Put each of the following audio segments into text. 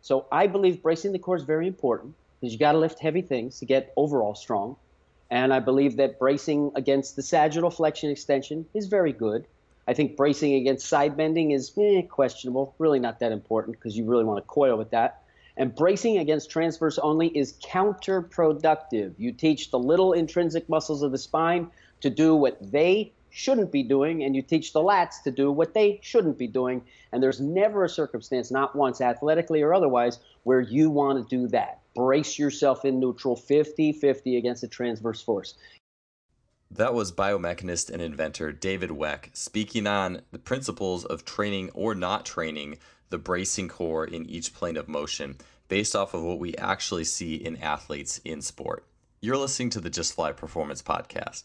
So I believe bracing the core is very important because you got to lift heavy things to get overall strong. And I believe that bracing against the sagittal flexion extension is very good. I think bracing against side bending is eh, questionable, really not that important because you really want to coil with that. And bracing against transverse only is counterproductive. You teach the little intrinsic muscles of the spine to do what they shouldn't be doing, and you teach the lats to do what they shouldn't be doing. And there's never a circumstance, not once, athletically or otherwise, where you want to do that. Brace yourself in neutral 50 50 against a transverse force. That was biomechanist and inventor David Weck speaking on the principles of training or not training the bracing core in each plane of motion based off of what we actually see in athletes in sport. You're listening to the Just Fly Performance Podcast.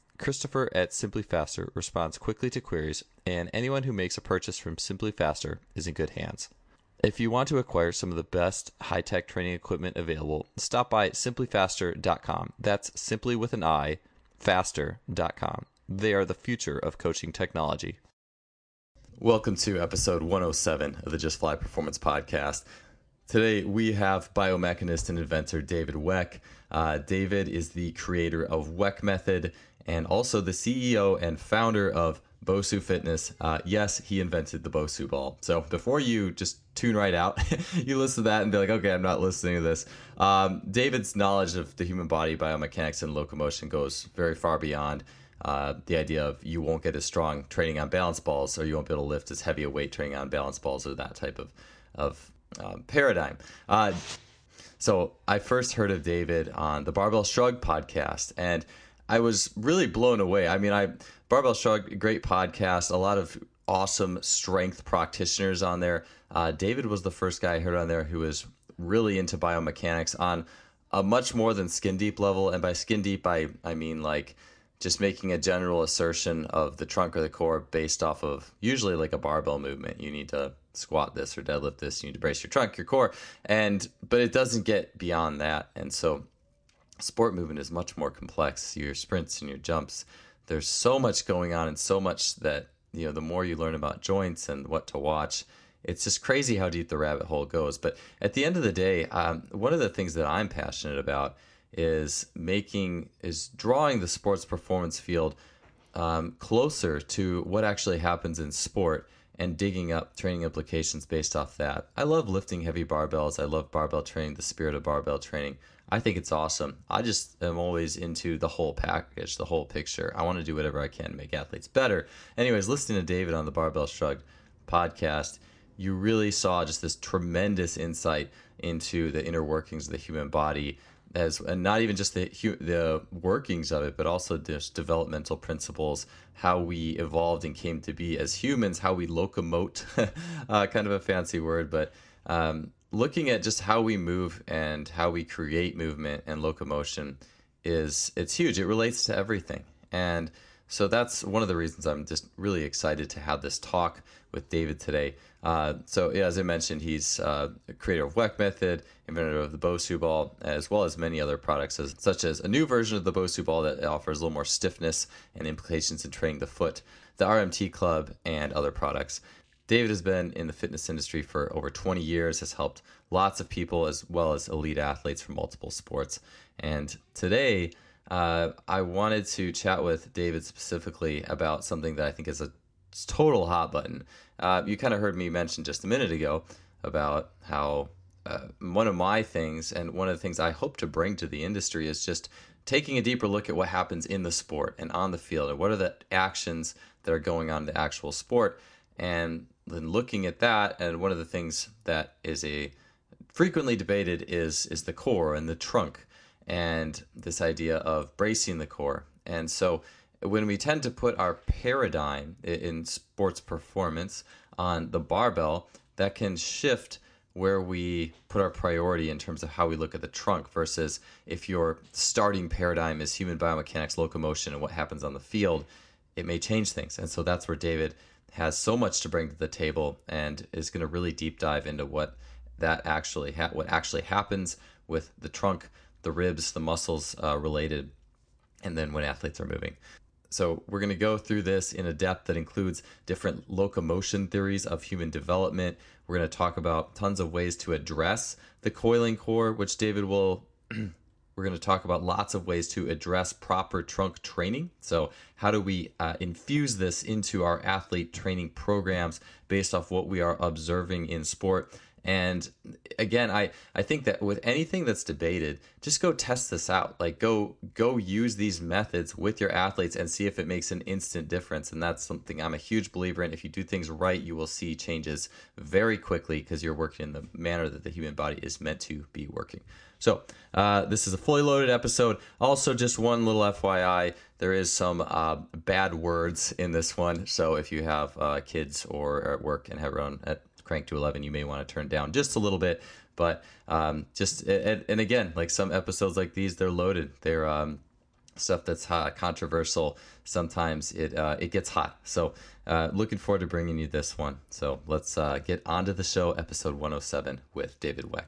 Christopher at Simply Faster responds quickly to queries, and anyone who makes a purchase from Simply Faster is in good hands. If you want to acquire some of the best high tech training equipment available, stop by simplyfaster.com. That's simply with an I, faster.com. They are the future of coaching technology. Welcome to episode 107 of the Just Fly Performance Podcast. Today we have biomechanist and inventor David Weck. Uh, David is the creator of Weck Method and also the CEO and founder of Bosu Fitness. Uh, yes, he invented the Bosu ball. So before you just tune right out, you listen to that and be like, okay, I'm not listening to this. Um, David's knowledge of the human body, biomechanics, and locomotion goes very far beyond uh, the idea of you won't get as strong training on balance balls, or you won't be able to lift as heavy a weight training on balance balls, or that type of of um, paradigm. Uh, so I first heard of David on the Barbell Shrug podcast, and I was really blown away. I mean, I Barbell Shrug, great podcast, a lot of awesome strength practitioners on there. Uh, David was the first guy I heard on there who was really into biomechanics on a much more than skin deep level. And by skin deep, I, I mean like just making a general assertion of the trunk or the core based off of usually like a barbell movement. You need to squat this or deadlift this. You need to brace your trunk, your core, and but it doesn't get beyond that. And so sport movement is much more complex. Your sprints and your jumps, there's so much going on and so much that, you know, the more you learn about joints and what to watch, it's just crazy how deep the rabbit hole goes. But at the end of the day, um, one of the things that I'm passionate about is making, is drawing the sports performance field um, closer to what actually happens in sport and digging up training implications based off that. I love lifting heavy barbells. I love barbell training, the spirit of barbell training. I think it's awesome. I just am always into the whole package, the whole picture. I want to do whatever I can to make athletes better. Anyways, listening to David on the Barbell Shrugged podcast, you really saw just this tremendous insight into the inner workings of the human body as and not even just the the workings of it, but also just developmental principles, how we evolved and came to be as humans, how we locomote, uh, kind of a fancy word, but um, looking at just how we move and how we create movement and locomotion is it's huge. It relates to everything. And so that's one of the reasons I'm just really excited to have this talk with David today. Uh, so yeah, as I mentioned, he's uh, creator of Weck Method, inventor of the Bosu ball, as well as many other products, as, such as a new version of the Bosu ball that offers a little more stiffness and implications in training the foot, the RMT Club, and other products. David has been in the fitness industry for over 20 years, has helped lots of people as well as elite athletes from multiple sports. And today, uh, I wanted to chat with David specifically about something that I think is a total hot button. Uh, you kind of heard me mention just a minute ago about how uh, one of my things and one of the things I hope to bring to the industry is just taking a deeper look at what happens in the sport and on the field and what are the actions that are going on in the actual sport and then looking at that and one of the things that is a frequently debated is is the core and the trunk and this idea of bracing the core and so when we tend to put our paradigm in sports performance on the barbell that can shift where we put our priority in terms of how we look at the trunk versus if your starting paradigm is human biomechanics, locomotion, and what happens on the field, it may change things. And so that's where David has so much to bring to the table and is going to really deep dive into what that actually ha- what actually happens with the trunk, the ribs, the muscles uh, related, and then when athletes are moving. So, we're going to go through this in a depth that includes different locomotion theories of human development. We're going to talk about tons of ways to address the coiling core, which David will. we're going to talk about lots of ways to address proper trunk training. So, how do we uh, infuse this into our athlete training programs based off what we are observing in sport? And again, I, I think that with anything that's debated, just go test this out. Like go go use these methods with your athletes and see if it makes an instant difference. And that's something I'm a huge believer in. If you do things right, you will see changes very quickly because you're working in the manner that the human body is meant to be working. So uh, this is a fully loaded episode. Also, just one little FYI: there is some uh, bad words in this one. So if you have uh, kids or at work and have your own at crank to 11 you may want to turn down just a little bit but um, just and, and, again like some episodes like these they're loaded they're um, stuff that's hot, controversial sometimes it uh, it gets hot so uh, looking forward to bringing you this one so let's uh, get onto the show episode 107 with david weck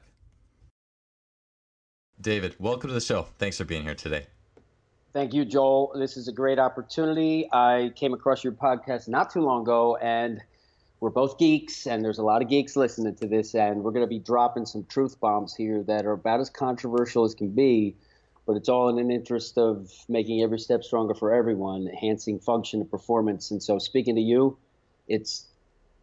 david welcome to the show thanks for being here today Thank you, Joel. This is a great opportunity. I came across your podcast not too long ago, and we're both geeks, and there's a lot of geeks listening to this, and we're going to be dropping some truth bombs here that are about as controversial as can be, but it's all in an interest of making every step stronger for everyone, enhancing function and performance. And so, speaking to you, it's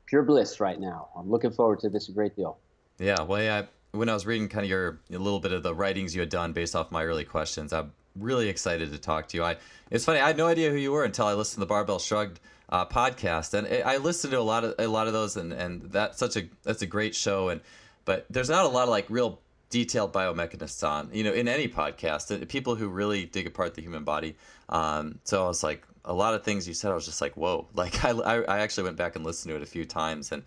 pure bliss right now. I'm looking forward to this a great deal. Yeah, well, yeah. When I was reading kind of your a little bit of the writings you had done based off my early questions, I'm really excited to talk to you. I it's funny, I had no idea who you were until I listened to the Barbell Shrugged uh, podcast, and I listened to a lot of a lot of those, and and that's such a that's a great show, and but there's not a lot of like real detailed biomechanists on you know in any podcast uh, people who really dig apart the human body. Um, so i was like a lot of things you said i was just like whoa. Like I, I actually went back and listened to it a few times and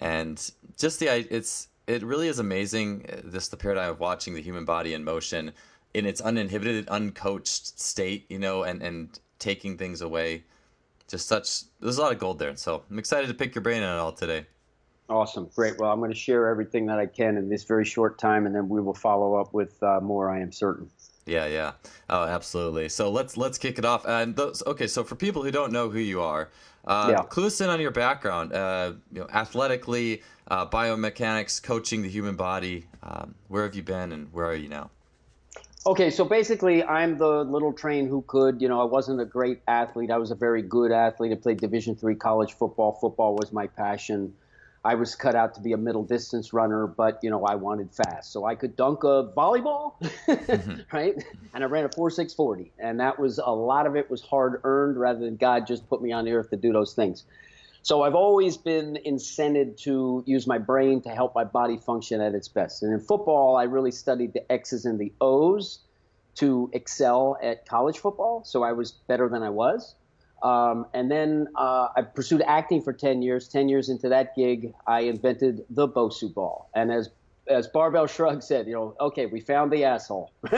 and just the it's it really is amazing uh, this the paradigm of watching the human body in motion in its uninhibited uncoached state you know and and taking things away just such there's a lot of gold there. So I'm excited to pick your brain on it all today. Awesome, great. Well, I'm going to share everything that I can in this very short time, and then we will follow up with uh, more. I am certain. Yeah, yeah. Oh, absolutely. So let's let's kick it off. And those, okay, so for people who don't know who you are, uh, yeah. clue us in on your background. Uh, you know, athletically, uh, biomechanics, coaching the human body. Um, where have you been, and where are you now? Okay, so basically, I'm the little train who could. You know, I wasn't a great athlete. I was a very good athlete. I played Division three college football. Football was my passion. I was cut out to be a middle distance runner, but you know, I wanted fast, so I could dunk a volleyball, mm-hmm. right? And I ran a four six forty, and that was a lot of it was hard earned rather than God just put me on the earth to do those things. So I've always been incented to use my brain to help my body function at its best. And in football, I really studied the X's and the O's to excel at college football. So I was better than I was. Um, and then uh, I pursued acting for 10 years. 10 years into that gig, I invented the Bosu ball. And as as Barbell Shrug said, you know, okay, we found the asshole,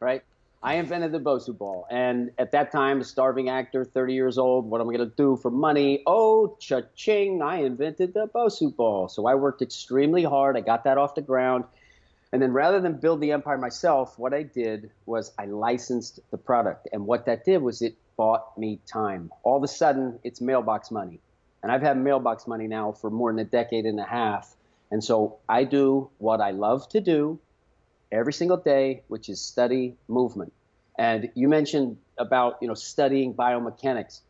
right? I invented the Bosu ball. And at that time, a starving actor, 30 years old, what am I going to do for money? Oh, cha-ching, I invented the Bosu ball. So I worked extremely hard. I got that off the ground. And then rather than build the empire myself, what I did was I licensed the product. And what that did was it bought me time. All of a sudden, it's mailbox money. And I've had mailbox money now for more than a decade and a half. And so I do what I love to do every single day, which is study movement. And you mentioned about you know studying biomechanics.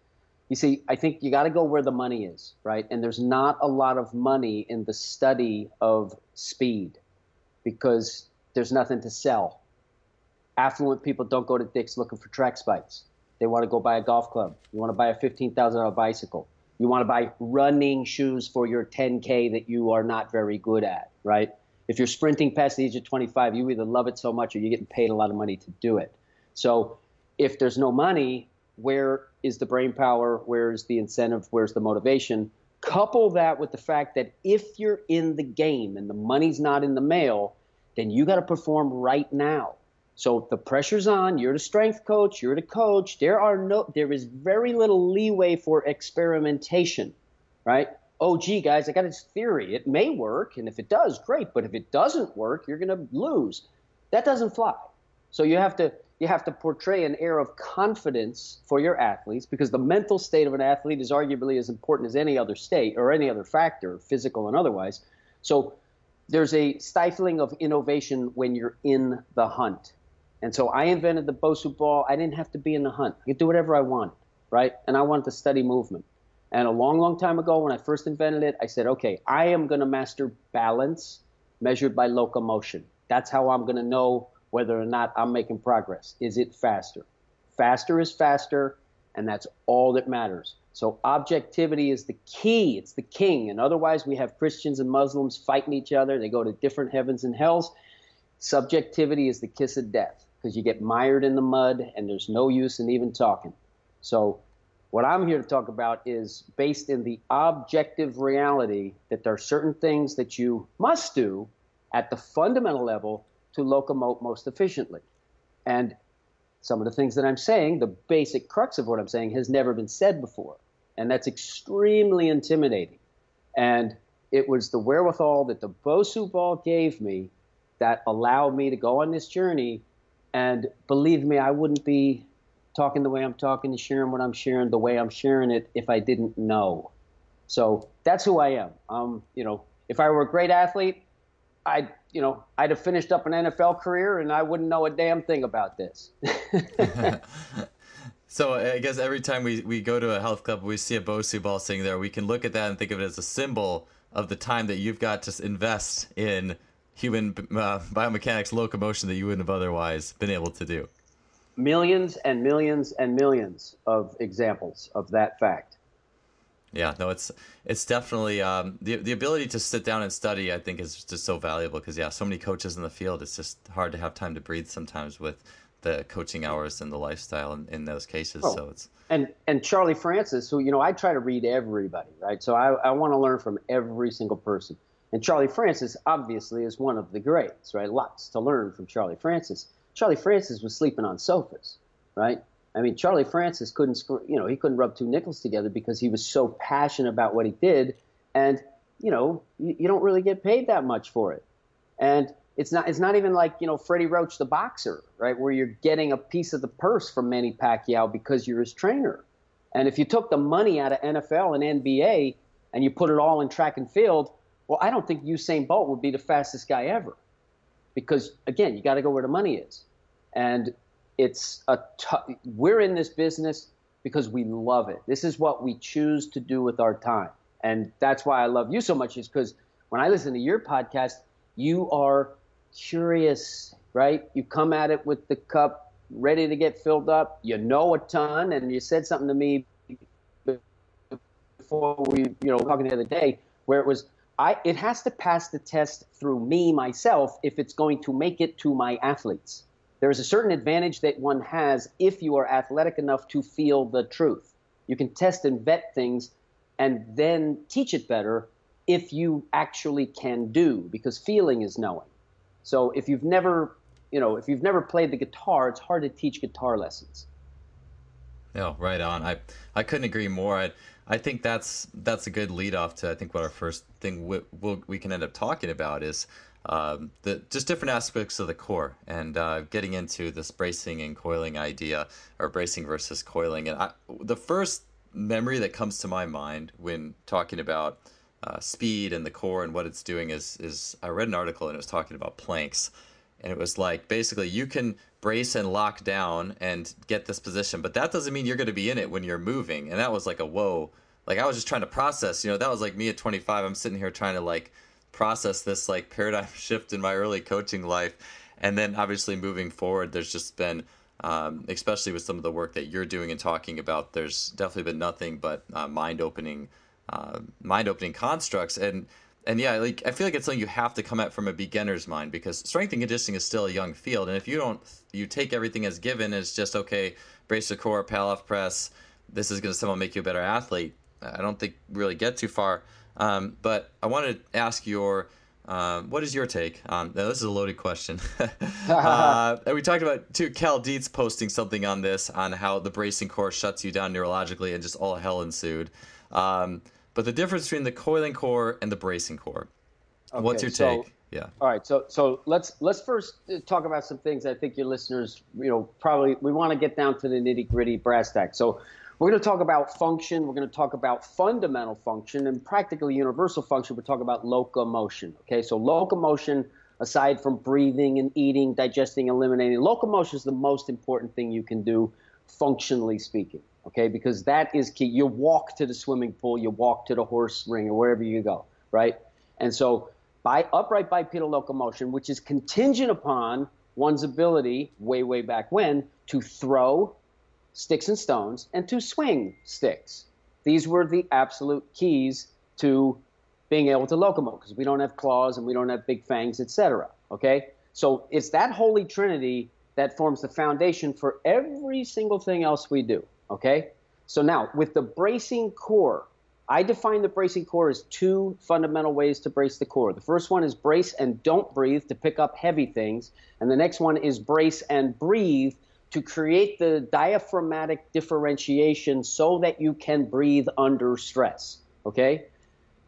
You see, I think you got to go where the money is, right? And there's not a lot of money in the study of speed because there's nothing to sell. Affluent people don't go to Dick's looking for track spikes. They want to go buy a golf club. You want to buy a $15,000 bicycle. You want to buy running shoes for your 10K that you are not very good at, right? If you're sprinting past the age of 25, you either love it so much or you're getting paid a lot of money to do it. So if there's no money, where is the brain power? Where's the incentive? Where's the motivation? Couple that with the fact that if you're in the game and the money's not in the mail, then you got to perform right now. So the pressure's on. You're the strength coach. You're the coach. There are no. There is very little leeway for experimentation, right? Oh, gee, guys, I got this theory. It may work, and if it does, great. But if it doesn't work, you're going to lose. That doesn't fly. So you have to you have to portray an air of confidence for your athletes because the mental state of an athlete is arguably as important as any other state or any other factor, physical and otherwise. So there's a stifling of innovation when you're in the hunt. And so I invented the Bosu ball. I didn't have to be in the hunt. I could do whatever I wanted, right? And I wanted to study movement. And a long, long time ago, when I first invented it, I said, okay, I am going to master balance measured by locomotion. That's how I'm going to know whether or not I'm making progress. Is it faster? Faster is faster, and that's all that matters. So objectivity is the key. It's the king. And otherwise, we have Christians and Muslims fighting each other. They go to different heavens and hells. Subjectivity is the kiss of death because you get mired in the mud and there's no use in even talking. So what I'm here to talk about is based in the objective reality that there are certain things that you must do at the fundamental level to locomote most efficiently. And some of the things that I'm saying, the basic crux of what I'm saying, has never been said before. And that's extremely intimidating. And it was the wherewithal that the Bosu ball gave me that allowed me to go on this journey. And believe me, I wouldn't be talking the way I'm talking, sharing what I'm sharing, the way I'm sharing it, if I didn't know. So that's who I am. Um, you know, if I were a great athlete, I'd you know I'd have finished up an NFL career and I wouldn't know a damn thing about this. so I guess every time we, we go to a health club, we see a Bosu ball sitting there. We can look at that and think of it as a symbol of the time that you've got to invest in human uh, biomechanics locomotion that you wouldn't have otherwise been able to do. Millions and millions and millions of examples of that fact. Yeah, no, it's it's definitely um, the the ability to sit down and study. I think is just so valuable because yeah, so many coaches in the field. It's just hard to have time to breathe sometimes with the coaching hours and the lifestyle in, in those cases. Oh, so it's and and Charlie Francis, who you know I try to read everybody, right? So I I want to learn from every single person. And Charlie Francis obviously is one of the greats, right? Lots to learn from Charlie Francis. Charlie Francis was sleeping on sofas, right? I mean, Charlie Francis couldn't, you know, he couldn't rub two nickels together because he was so passionate about what he did, and you know, you, you don't really get paid that much for it, and it's not, it's not even like you know Freddie Roach, the boxer, right, where you're getting a piece of the purse from Manny Pacquiao because you're his trainer, and if you took the money out of NFL and NBA and you put it all in track and field, well, I don't think Usain Bolt would be the fastest guy ever, because again, you got to go where the money is, and it's a t- we're in this business because we love it. This is what we choose to do with our time. And that's why I love you so much is because when I listen to your podcast, you are curious, right? You come at it with the cup ready to get filled up. You know a ton, and you said something to me before we, you know, talking the other day, where it was, I, it has to pass the test through me myself if it's going to make it to my athletes there is a certain advantage that one has if you are athletic enough to feel the truth. You can test and vet things and then teach it better if you actually can do, because feeling is knowing. So if you've never, you know, if you've never played the guitar, it's hard to teach guitar lessons. No, right on. I I couldn't agree more. I I think that's that's a good lead off to I think what our first thing we, we'll, we can end up talking about is um, the just different aspects of the core and uh, getting into this bracing and coiling idea or bracing versus coiling. And I, the first memory that comes to my mind when talking about uh, speed and the core and what it's doing is is I read an article and it was talking about planks. and it was like basically you can brace and lock down and get this position, but that doesn't mean you're going to be in it when you're moving. And that was like a whoa. Like I was just trying to process, you know, that was like me at 25. I'm sitting here trying to like process this like paradigm shift in my early coaching life. And then obviously moving forward, there's just been, um, especially with some of the work that you're doing and talking about, there's definitely been nothing but uh, mind opening, uh, mind opening constructs. And and yeah, like I feel like it's something you have to come at from a beginner's mind because strength and conditioning is still a young field, and if you don't, you take everything as given, it's just okay, brace the core, Pallof press. This is going to somehow make you a better athlete. I don't think really get too far. Um, but I wanted to ask your, uh, what is your take on? Now this is a loaded question. uh, we talked about too. Cal Dietz posting something on this on how the bracing core shuts you down neurologically, and just all hell ensued. Um, but the difference between the coiling core and the bracing core. Okay, What's your take? So, yeah. All right. So so let's let's first uh, talk about some things I think your listeners, you know, probably we want to get down to the nitty gritty brass tacks. So we're going to talk about function. We're going to talk about fundamental function and practically universal function. We're talking about locomotion. Okay. So locomotion, aside from breathing and eating, digesting, eliminating, locomotion is the most important thing you can do, functionally speaking okay? Because that is key. You walk to the swimming pool, you walk to the horse ring, or wherever you go, right? And so, by upright bipedal locomotion, which is contingent upon one's ability, way, way back when, to throw sticks and stones and to swing sticks. These were the absolute keys to being able to locomote because we don't have claws and we don't have big fangs, etc. Okay? So it's that holy trinity that forms the foundation for every single thing else we do. Okay? So now, with the bracing core, I define the bracing core as two fundamental ways to brace the core. The first one is brace and don't breathe to pick up heavy things, and the next one is brace and breathe to create the diaphragmatic differentiation so that you can breathe under stress. Okay?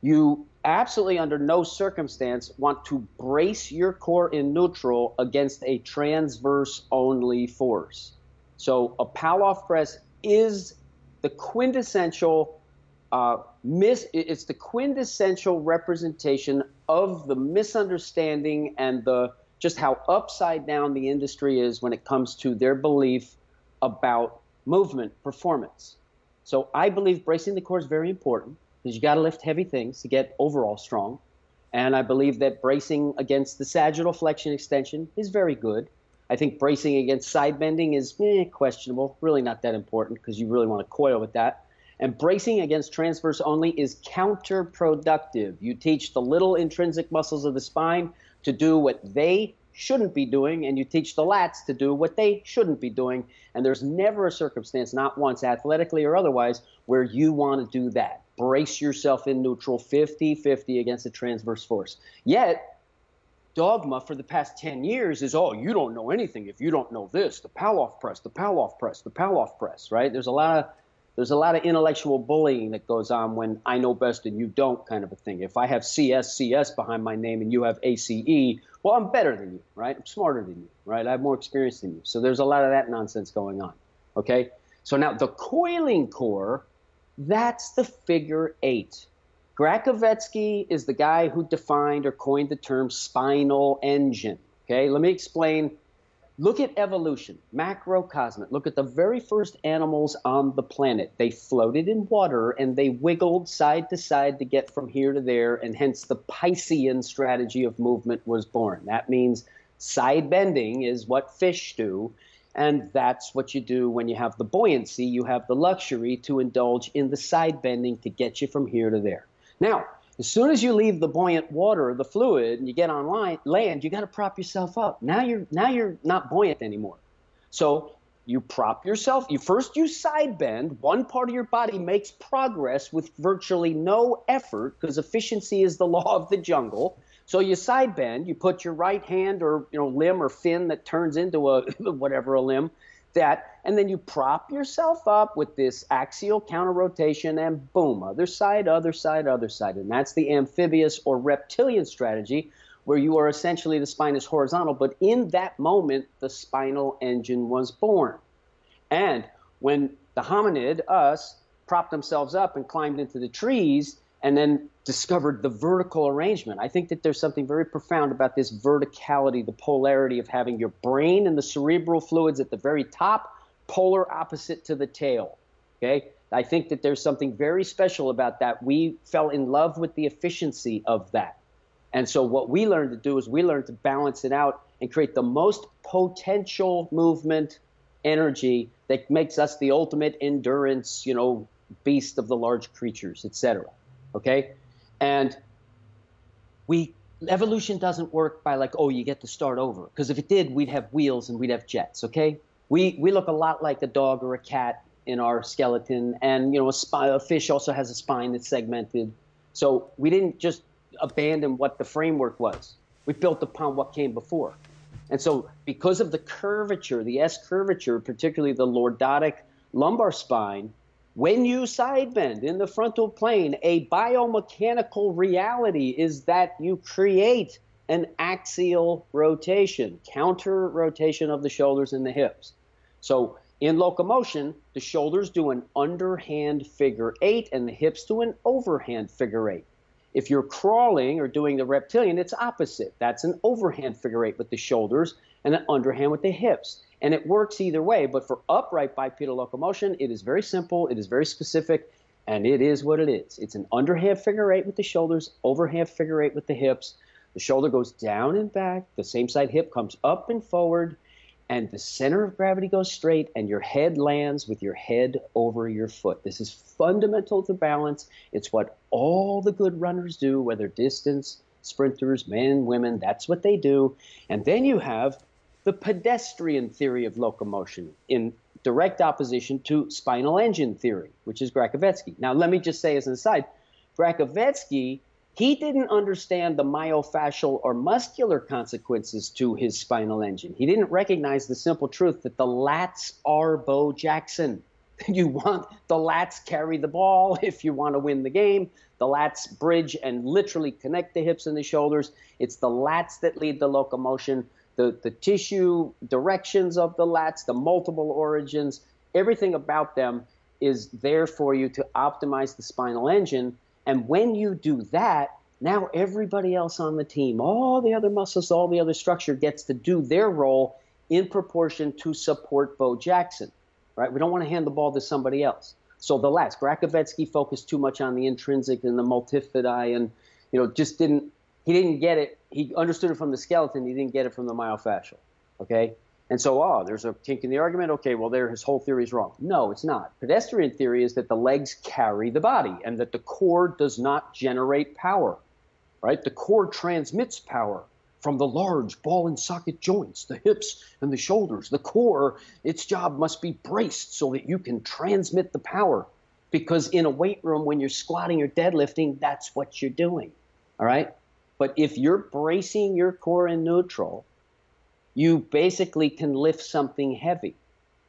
You absolutely, under no circumstance, want to brace your core in neutral against a transverse only force. So a Pallof press is the quintessential uh, mis- it's the quintessential representation of the misunderstanding and the just how upside down the industry is when it comes to their belief about movement performance. So I believe bracing the core is very important because you got to lift heavy things to get overall strong. And I believe that bracing against the sagittal flexion extension is very good. I think bracing against side bending is eh, questionable, really not that important because you really want to coil with that. And bracing against transverse only is counterproductive. You teach the little intrinsic muscles of the spine to do what they shouldn't be doing, and you teach the lats to do what they shouldn't be doing. And there's never a circumstance, not once athletically or otherwise, where you want to do that. Brace yourself in neutral 50 50 against a transverse force. Yet, dogma for the past 10 years is, oh, you don't know anything if you don't know this, the Pallof press, the Pallof press, the Pallof press, right? There's a lot of there's a lot of intellectual bullying that goes on when I know best and you don't kind of a thing. If I have CS, CS behind my name and you have ACE, well, I'm better than you, right? I'm smarter than you, right? I have more experience than you. So there's a lot of that nonsense going on, okay? So now the coiling core, that's the figure eight. Gracovetsky is the guy who defined or coined the term spinal engine. Okay, let me explain. Look at evolution, macrocosmic. Look at the very first animals on the planet. They floated in water and they wiggled side to side to get from here to there, and hence the Piscean strategy of movement was born. That means side bending is what fish do, and that's what you do when you have the buoyancy. You have the luxury to indulge in the side bending to get you from here to there. Now, as soon as you leave the buoyant water, the fluid, and you get on land, you got to prop yourself up. Now you're now you're not buoyant anymore. So you prop yourself. You first you side bend. One part of your body makes progress with virtually no effort because efficiency is the law of the jungle. So you side bend. You put your right hand or you know limb or fin that turns into a whatever a limb that, and then you prop yourself up with this axial counter rotation, and boom, other side, other side, other side. And that's the amphibious or reptilian strategy, where you are essentially the spine is horizontal, but in that moment, the spinal engine was born. And when the hominid, us, propped themselves up and climbed into the trees, and then discovered the vertical arrangement. I think that there's something very profound about this verticality, the polarity of having your brain and the cerebral fluids at the very top, polar opposite to the tail. Okay? I think that there's something very special about that. We fell in love with the efficiency of that. And so what we learned to do is we learned to balance it out and create the most potential movement energy that makes us the ultimate endurance, you know, beast of the large creatures, etc. Okay? And we evolution doesn't work by like, oh, you get to start over. Because if it did, we'd have wheels and we'd have jets, okay? We we look a lot like a dog or a cat in our skeleton, and you know, a, spine, a fish also has a spine that's segmented. So we didn't just abandon what the framework was. We built upon what came before. And so, because of the curvature, the S curvature, particularly the lordotic lumbar spine, when you side bend in the frontal plane, a biomechanical reality is that you create an axial rotation, counter rotation of the shoulders and the hips. So in locomotion, the shoulders do an underhand figure eight and the hips do an overhand figure eight. If you're crawling or doing the reptilian, it's opposite. That's an overhand figure eight with the shoulders and an underhand with the hips. And it works either way, but for upright bipedal locomotion, it is very simple, it is very specific, and it is what it is. It's an underhand figure eight with the shoulders, overhand figure eight with the hips. The shoulder goes down and back, the same side hip comes up and forward, and the center of gravity goes straight, and your head lands with your head over your foot. This is fundamental to balance. It's what all the good runners do, whether distance, sprinters, men, women, that's what they do. And then you have the pedestrian theory of locomotion in direct opposition to spinal engine theory, which is Gracovetsky. Now, let me just say as an aside, Gracovetsky, he didn't understand the myofascial or muscular consequences to his spinal engine. He didn't recognize the simple truth that the lats are Bo Jackson. You want the lats carry the ball if you want to win the game. The lats bridge and literally connect the hips and the shoulders. It's the lats that lead the locomotion the, the tissue directions of the lats, the multiple origins, everything about them is there for you to optimize the spinal engine. And when you do that, now everybody else on the team, all the other muscles, all the other structure gets to do their role in proportion to support Bo Jackson. Right? We don't want to hand the ball to somebody else. So the lats, Gracovetsky focused too much on the intrinsic and the multifidi and you know just didn't he didn't get it. He understood it from the skeleton. He didn't get it from the myofascial. Okay. And so, oh, there's a kink in the argument. Okay, well, there his whole theory is wrong. No, it's not. Pedestrian theory is that the legs carry the body and that the core does not generate power. Right? The core transmits power from the large ball and socket joints, the hips and the shoulders. The core, its job must be braced so that you can transmit the power. Because in a weight room, when you're squatting or deadlifting, that's what you're doing. All right? But if you're bracing your core in neutral, you basically can lift something heavy.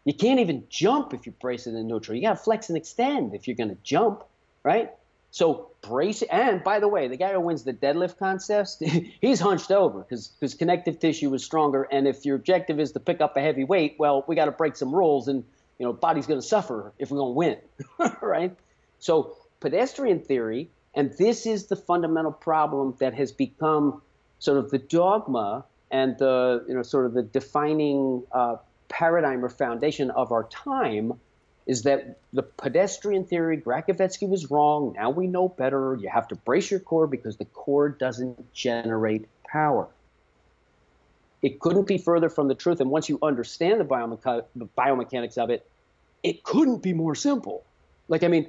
You can't even jump if you brace it in neutral. You got to flex and extend if you're going to jump, right? So brace and by the way, the guy who wins the deadlift contest, he's hunched over because because connective tissue is stronger. And if your objective is to pick up a heavy weight, well, we got to break some rules, and you know, body's going to suffer if we're going to win, right? So pedestrian theory and this is the fundamental problem that has become sort of the dogma and the you know sort of the defining uh, paradigm or foundation of our time is that the pedestrian theory, Gracovetsky was wrong. Now we know better. You have to brace your core because the core doesn't generate power. It couldn't be further from the truth. And once you understand the, the biomechanics of it, it couldn't be more simple. Like, I mean,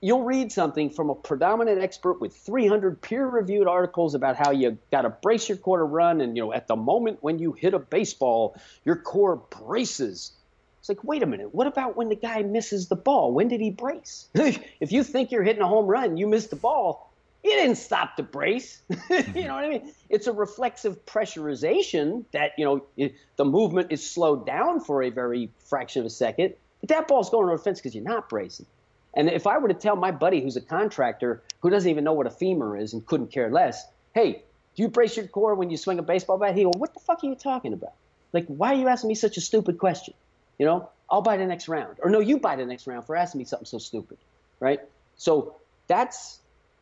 you'll read something from a predominant expert with 300 peer-reviewed articles about how you got to brace your core to run and you know at the moment when you hit a baseball your core braces. It's like wait a minute what about when the guy misses the ball? When did he brace? If you think you're hitting a home run you missed the ball he didn't stop to brace. You mm-hmm. know what i mean? It's a reflexive pressurization that you know it, the movement is slowed down for a very fraction of a second but that ball's going over the fence because you're not bracing and if I were to tell my buddy who's a contractor who doesn't even know what a femur is and couldn't care less, hey, do you brace your core when you swing a baseball bat? He go, what the fuck are you talking about? Like, why are you asking me such a stupid question? You know, I'll buy the next round. Or no, you buy the next round for asking me something so stupid, right? So that's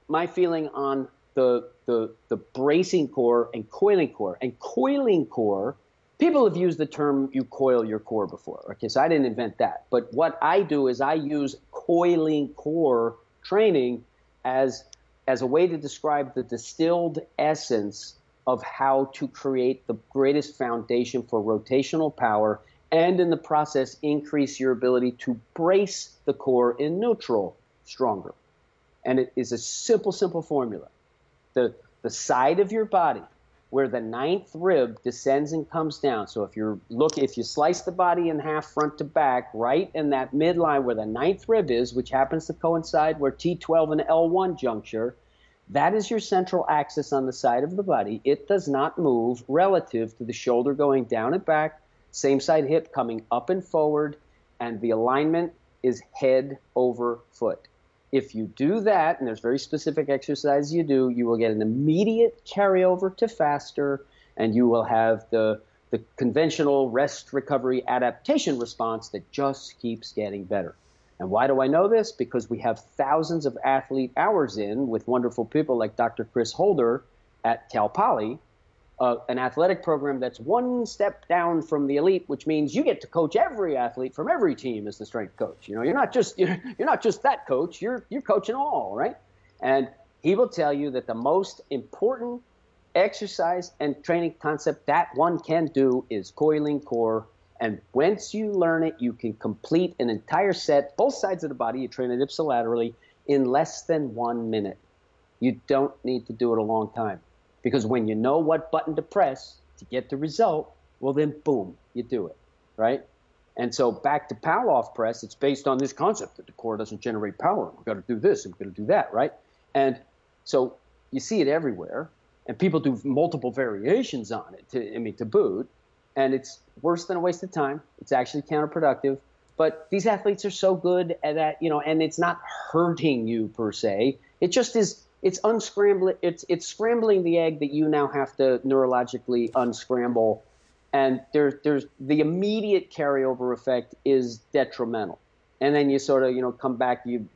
my feeling on the the the bracing core and coiling core. And coiling core, people have used the term you coil your core before. Okay, so I didn't invent that. But what I do is I use coiling core training as as a way to describe the distilled essence of how to create the greatest foundation for rotational power and in the process increase your ability to brace the core in neutral stronger. And it is a simple, simple formula. The, the side of your body where the ninth rib descends and comes down. So if you're look, if you slice the body in half front to back, right in that midline where the ninth rib is, which happens to coincide where T12 and L1 juncture, that is your central axis on the side of the body. It does not move relative to the shoulder going down and back, same side hip coming up and forward, and the alignment is head over foot. If you do that, and there's very specific exercises you do, you will get an immediate carryover to faster, and you will have the the conventional rest recovery adaptation response that just keeps getting better. And why do I know this? Because we have thousands of athlete hours in with wonderful people like Dr. Chris Holder at Cal Poly uh, an athletic program that's one step down from the elite, which means you get to coach every athlete from every team as the strength coach. You know, you're not just you're, you're not just that coach. You're you're coaching all, right? And he will tell you that the most important exercise and training concept that one can do is coiling core. And once you learn it, you can complete an entire set, both sides of the body. You train it ipsilaterally in less than one minute. You don't need to do it a long time. Because when you know what button to press to get the result, well, then boom, you do it, right? And so back to Pallof press, it's based on this concept that the core doesn't generate power. We've got to do this and we've got to do that, right? And so you see it everywhere, and people do multiple variations on it. To, I mean, to boot, and it's worse than a waste of time. It's actually counterproductive. But these athletes are so good at that, you know, and it's not hurting you per se. It just is it's unscrambling it's it's scrambling the egg that you now have to neurologically unscramble. And there's there's the immediate carryover effect is detrimental. And then you sort of you know come back you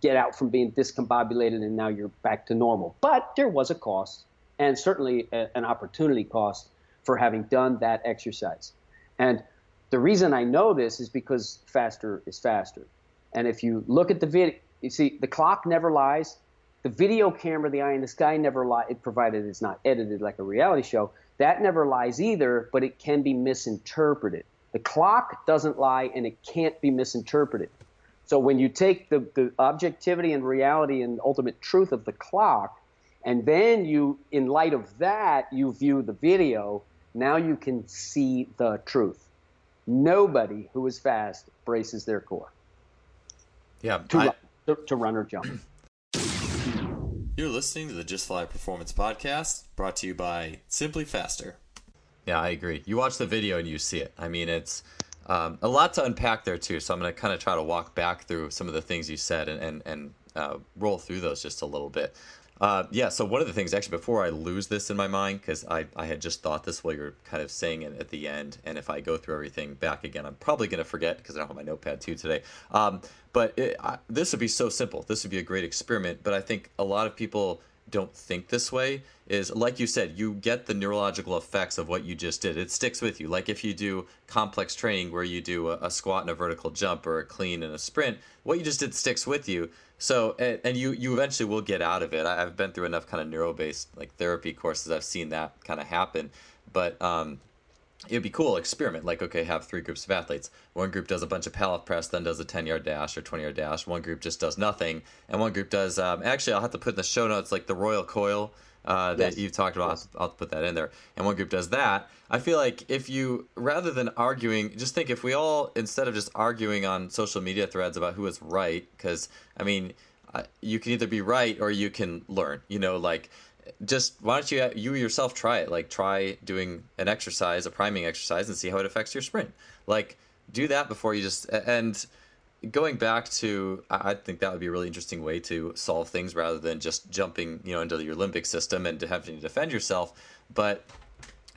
get out from being discombobulated and now you're back to normal. But there was a cost and certainly a, an opportunity cost for having done that exercise. And the reason i know this is because faster is faster. And if you look at the video you see the clock never lies the video camera, the eye in the sky, never lies, provided it's not edited like a reality show. That never lies either, but it can be misinterpreted. The clock doesn't lie and it can't be misinterpreted. So when you take the, the objectivity and reality and ultimate truth of the clock, and then you, in light of that, you view the video, now you can see the truth. Nobody who is fast braces their core. Yeah, I, to, to run or jump. You're listening to the Just Fly Performance Podcast, brought to you by Simply Faster. Yeah, I agree. You watch the video and you see it. I mean, it's um, a lot to unpack there too. So I'm going to kind of try to walk back through some of the things you said and and, and uh, roll through those just a little bit. Uh, yeah, so one of the things, actually, before I lose this in my mind, because I, I had just thought this while you're kind of saying it at the end, and if I go through everything back again, I'm probably going to forget because I don't have my notepad too today. Um, but it, I, this would be so simple. This would be a great experiment, but I think a lot of people don't think this way is like you said you get the neurological effects of what you just did it sticks with you like if you do complex training where you do a, a, squat and a vertical jump or a clean and a sprint what you just did sticks with you so and, and you you eventually will get out of it. I, have been through enough kind of neuro based like therapy courses. I've seen that kind of happen. But um, it'd be cool experiment like okay have three groups of athletes one group does a bunch of Pallof press then does a 10 yard dash or 20 yard dash one group just does nothing and one group does um, actually i'll have to put in the show notes like the royal coil uh, that yes. you've talked about. Yes. I'll, I'll, put that in there. And one group does that. I feel like if you, rather than arguing, just think if we all, instead of just arguing on social media threads about who is right, because, I mean, you can either be right or you can learn, you know, like, just why don't you you yourself try it like try doing an exercise a priming exercise and see how it affects your sprint. Like do that before you just and going back to i think that would be a really interesting way to solve things rather than just jumping you know into your limbic system and having to defend yourself. But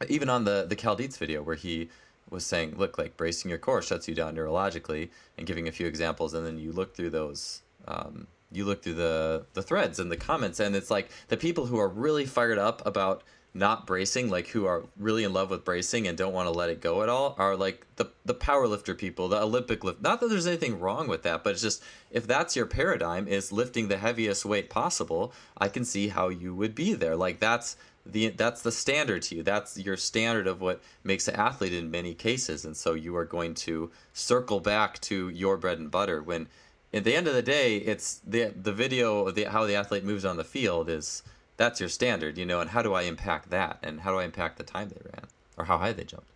even on the the Cal Dietz video where he was saying look like bracing your core shuts you down neurologically and giving a few examples and then you look through those um, you look through the the threads and the comments, and it's like the people who are really fired up about not bracing, like who are really in love with bracing and don't want to let it go at all, are like the the power lifter people, the Olympic lift. Not that there's anything wrong with that, but it's just if that's your paradigm is lifting the heaviest weight possible, I can see how you would be there. Like that's the that's the standard to you. That's your standard of what makes an athlete in many cases, and so you are going to circle back to your bread and butter when. At the end of the day, it's the the video of the, how the athlete moves on the field is that's your standard, you know, and how do I impact that? And how do I impact the time they ran or how high they jumped?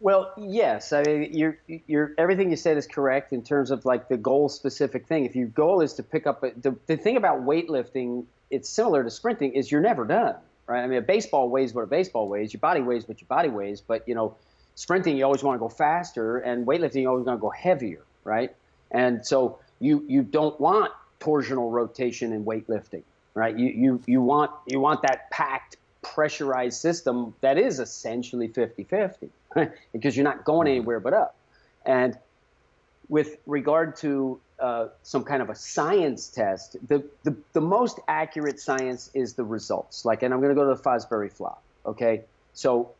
Well, yes. I mean, you're, you're, everything you said is correct in terms of like the goal specific thing. If your goal is to pick up, a, the, the thing about weightlifting, it's similar to sprinting, is you're never done, right? I mean, a baseball weighs what a baseball weighs, your body weighs what your body weighs, but, you know, sprinting, you always want to go faster, and weightlifting, you always want to go heavier, right? And so you, you don't want torsional rotation in weightlifting right? You, you, you, want, you want that packed, pressurized system that is essentially 50 50 because you're not going anywhere but up. And with regard to uh, some kind of a science test, the, the, the most accurate science is the results. Like, and I'm going to go to the Fosbury flop. Okay. So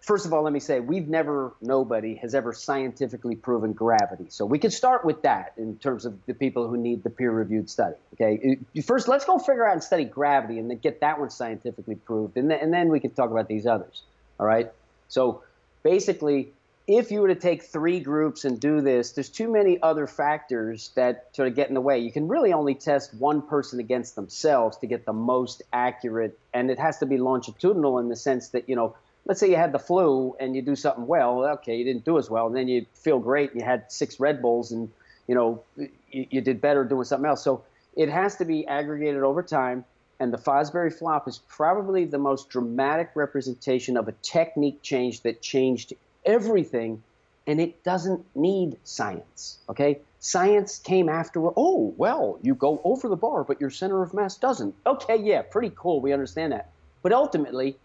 first of all, let me say we've never, nobody has ever scientifically proven gravity. So we could start with that in terms of the people who need the peer-reviewed study. Okay, first let's go figure out and study gravity, and then get that one scientifically proved, and then, and then we can talk about these others. All right. So basically, if you were to take three groups and do this, there's too many other factors that sort of get in the way. You can really only test one person against themselves to get the most accurate, and it has to be longitudinal in the sense that you know let's say you had the flu and you do something well, okay, you didn't do as well, and then you feel great and you had six Red Bulls and you know you, you did better doing something else. So it has to be aggregated over time. And the Fosbury flop is probably the most dramatic representation of a technique change that changed everything, and it doesn't need science. Okay, science came after. Oh well, you go over the bar, but your center of mass doesn't. Okay, yeah, pretty cool. We understand that. But ultimately,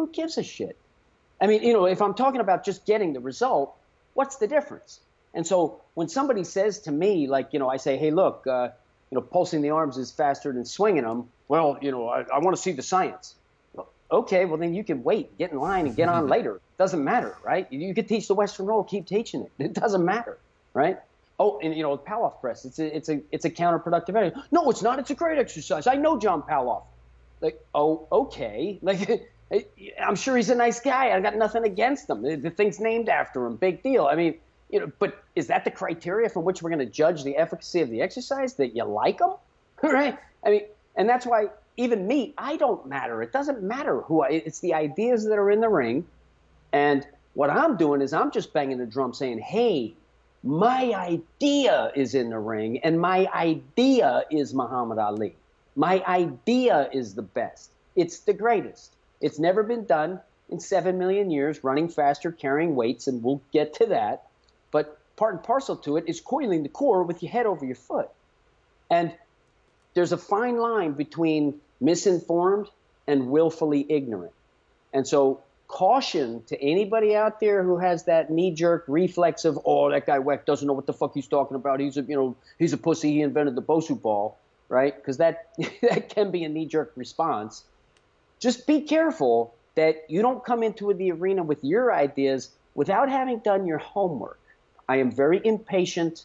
who gives a shit? I mean, you know, if I'm talking about just getting the result, what's the difference? And so when somebody says to me, like, you know, I say, hey, look, uh, you know, pulsing the arms is faster than swinging them. Well, you know, I, I want to see the science. Well, okay, well, then you can wait, get in line, and get on later. Doesn't matter, right? You could teach the Western roll, keep teaching it. It doesn't matter, right? Oh, and you know, Pallof press, it's a, it's a, it's a counterproductive area. No, it's not. It's a great exercise. I know John Pallof. Like, oh, okay. Like, I'm sure he's a nice guy. I got nothing against him. The thing's named after him. Big deal. I mean, you know, but is that the criteria from which we're going to judge the efficacy of the exercise? That you like them, right? I mean, and that's why even me, I don't matter. It doesn't matter who I. It's the ideas that are in the ring, and what I'm doing is I'm just banging the drum, saying, "Hey, my idea is in the ring, and my idea is Muhammad Ali. My idea is the best. It's the greatest." It's never been done in seven million years, running faster, carrying weights, and we'll get to that. But part and parcel to it is coiling the core with your head over your foot. And there's a fine line between misinformed and willfully ignorant. And so, caution to anybody out there who has that knee-jerk reflex of, "Oh, that guy Weck doesn't know what the fuck he's talking about. He's a, you know, he's a pussy. He invented the Bosu ball." Right? Because that that can be a knee-jerk response just be careful that you don't come into the arena with your ideas without having done your homework. I am very impatient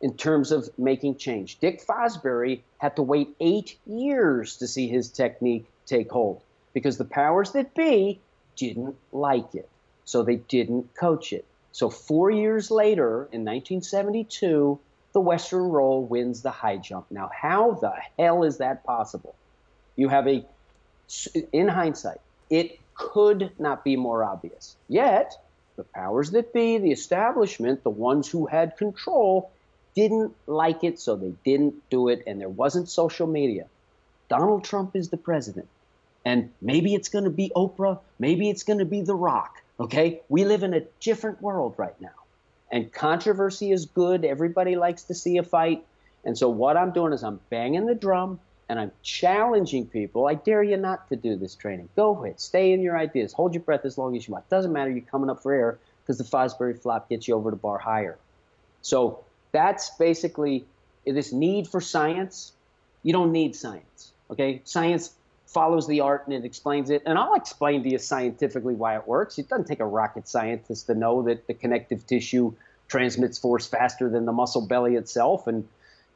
in terms of making change. Dick Fosbury had to wait eight years to see his technique take hold because the powers that be didn't like it. So they didn't coach it. So four years later, in 1972, the Western roll wins the high jump. Now, how the hell is that possible? You have a in hindsight, it could not be more obvious. Yet, the powers that be, the establishment, the ones who had control, didn't like it, so they didn't do it, and there wasn't social media. Donald Trump is the president. And maybe it's going to be Oprah, maybe it's going to be The Rock. Okay? We live in a different world right now. And controversy is good. Everybody likes to see a fight. And so what I'm doing is I'm banging the drum and I'm challenging people. I dare you not to do this training. Go ahead, stay in your ideas, hold your breath as long as you want. Doesn't matter you're coming up for air because the Fosbury flop gets you over the bar higher. So that's basically this need for science you don't need science. Okay, science follows the art and it explains it. And I'll explain to you scientifically why it works. It doesn't take a rocket scientist to know that the connective tissue transmits force faster than the muscle belly itself. And,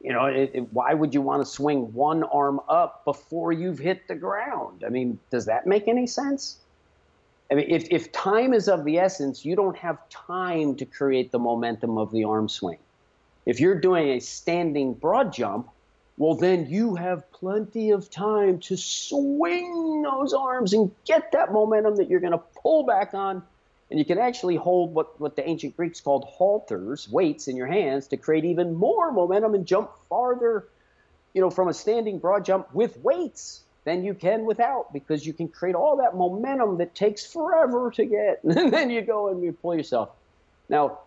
you know, it, it, why would you want to swing one arm up before you've hit the ground? I mean, does that make any sense? I mean, if, if time is of the essence, you don't have time to create the momentum of the arm swing. If you're doing a standing broad jump, well, then you have plenty of time to swing those arms and get that momentum that you're going to pull back on. And you can actually hold what, what the ancient Greeks called halters, weights in your hands, to create even more momentum and jump farther, you know, from a standing broad jump with weights than you can without, because you can create all that momentum that takes forever to get. And then you go and you pull yourself. Now,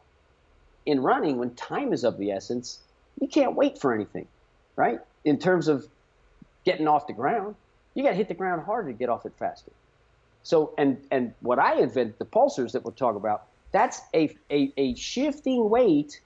in running, when time is of the essence, you can't wait for anything right? In terms of getting off the ground, you got to hit the ground harder to get off it faster. So, and and what I invented, the pulsars that we'll talk about, that's a, a, a shifting weight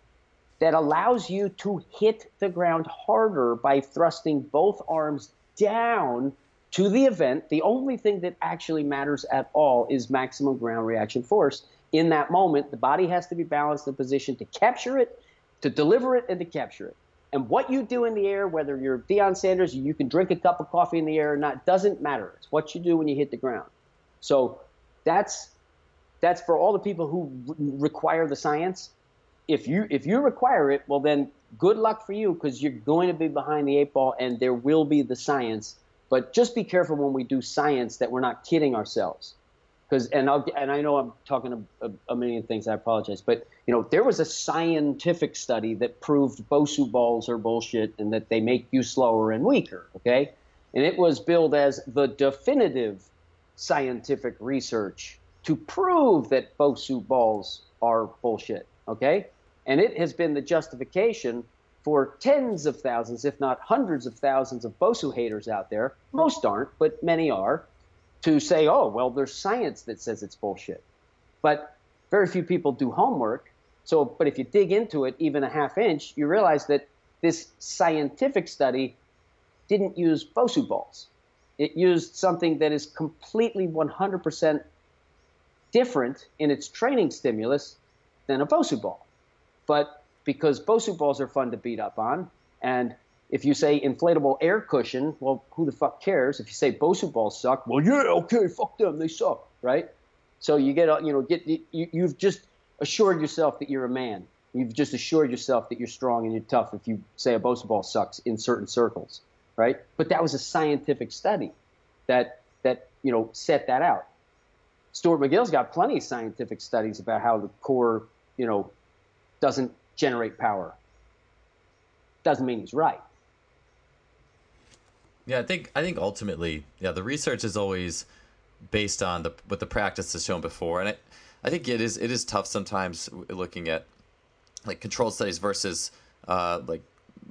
that allows you to hit the ground harder by thrusting both arms down to the event. The only thing that actually matters at all is maximum ground reaction force. In that moment, the body has to be balanced in position to capture it, to deliver it, and to capture it. And what you do in the air, whether you're Deion Sanders, you can drink a cup of coffee in the air or not, doesn't matter. It's what you do when you hit the ground. So that's that's for all the people who re- require the science. If you if you require it, well then good luck for you because you're going to be behind the eight ball and there will be the science. But just be careful when we do science that we're not kidding ourselves because and I'll, and I know I'm talking a, a, a, million things. I apologize, but you know there was a scientific study that proved Bosu balls are bullshit and that they make you slower and weaker. Okay, and it was billed as the definitive scientific research to prove that Bosu balls are bullshit. Okay, and it has been the justification for tens of thousands, if not hundreds of thousands, of Bosu haters out there. Most aren't, but many are to say, oh, well, there's science that says it's bullshit. But very few people do homework. So, but if you dig into it even a half inch, you realize that this scientific study didn't use Bosu balls. It used something that is completely 100% different in its training stimulus than a Bosu ball. But because Bosu balls are fun to beat up on, and if you say inflatable air cushion, well, who the fuck cares? If you say Bosu balls suck, well, yeah, okay, fuck them, they suck, right? So you get, you know, get you, you've just assured yourself that you're a man. You've just assured yourself that you're strong and you're tough if you say a Bosu ball sucks in certain circles, right? But that was a scientific study that that you know set that out. Stuart McGill's got plenty of scientific studies about how the core, you know, doesn't generate power. Doesn't mean he's right. Yeah, I think I think ultimately, yeah, the research is always based on the what the practice has shown before, and I, I think it is it is tough sometimes looking at like controlled studies versus uh, like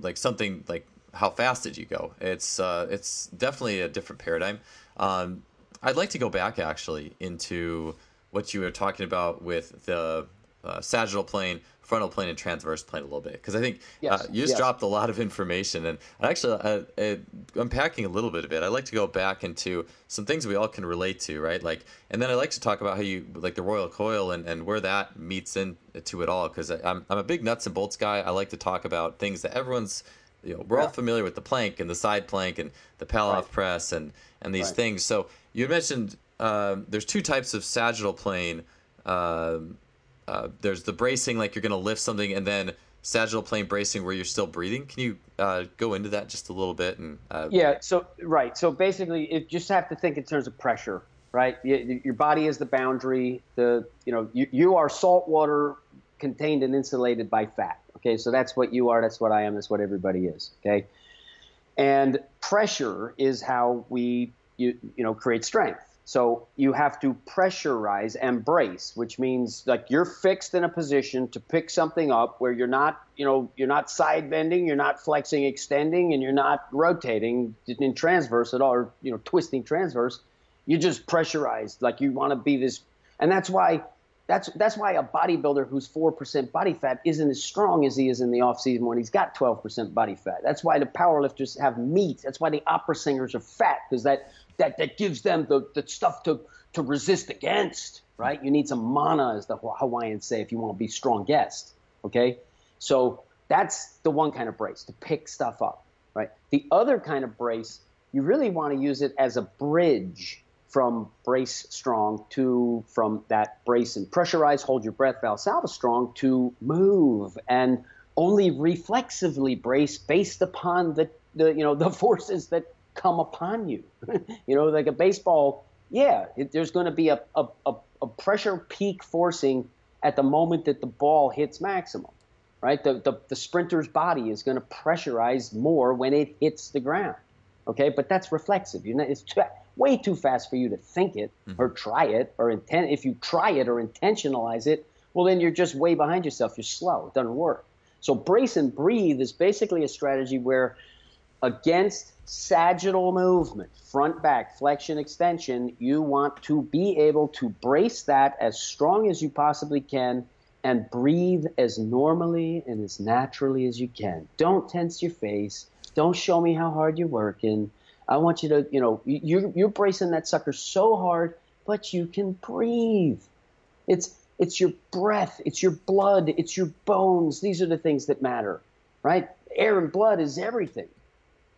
like something like how fast did you go? It's uh, it's definitely a different paradigm. Um, I'd like to go back actually into what you were talking about with the uh, sagittal plane frontal plane and transverse plane a little bit because I think yes, uh, you just yes. dropped a lot of information and actually uh, uh, unpacking a little bit of it. I'd like to go back into some things we all can relate to, right? Like, and then I like to talk about how you like the royal coil and, and where that meets into it all because I'm I'm a big nuts and bolts guy. I like to talk about things that everyone's you know we're yeah. all familiar with the plank and the side plank and the Pallof right. press and and these right. things. So you mentioned um, there's two types of sagittal plane. Um, uh, there's the bracing, like you're going to lift something, and then sagittal plane bracing where you're still breathing. Can you uh, go into that just a little bit? And uh, yeah, so right, so basically, you just have to think in terms of pressure, right? You, your body is the boundary. The you know you, you are salt water contained and insulated by fat. Okay, so that's what you are. That's what I am. That's what everybody is. Okay, and pressure is how we you you know create strength. So you have to pressurize and brace, which means like you're fixed in a position to pick something up where you're not, you know, you're not side bending, you're not flexing, extending, and you're not rotating in transverse at all, or you know, twisting transverse. You just pressurized, like you want to be this, and that's why That's that's why a bodybuilder who's four percent body fat isn't as strong as he is in the off season when he's got twelve percent body fat. That's why the powerlifters have meat. That's why the opera singers are fat because that that that gives them the, the stuff to to resist against. Right? You need some mana, as the Hawaiians say, if you want to be strong guest. Okay, so that's the one kind of brace to pick stuff up. Right? The other kind of brace, you really want to use it as a bridge from brace strong to from that brace and pressurize, hold your breath, Valsalva strong to move and only reflexively brace based upon the, the you know the forces that come upon you. you know, like a baseball, yeah, it, there's going to be a, a, a, a pressure peak forcing at the moment that the ball hits maximum right? The, the, the sprinter's body is going to pressurize more when it hits the ground, okay? But that's reflexive. You know, it's way too fast for you to think it mm-hmm. or try it or intent. If you try it or intentionalize it, well, then you're just way behind yourself. You're slow. It doesn't work. So brace and breathe is basically a strategy where against sagittal movement, front back, flexion, extension, you want to be able to brace that as strong as you possibly can and breathe as normally and as naturally as you can. Don't tense your face. Don't show me how hard you're working. I want you to, you know, you're, you're bracing that sucker so hard, but you can breathe. It's, it's your breath, it's your blood, it's your bones. These are the things that matter, right? Air and blood is everything.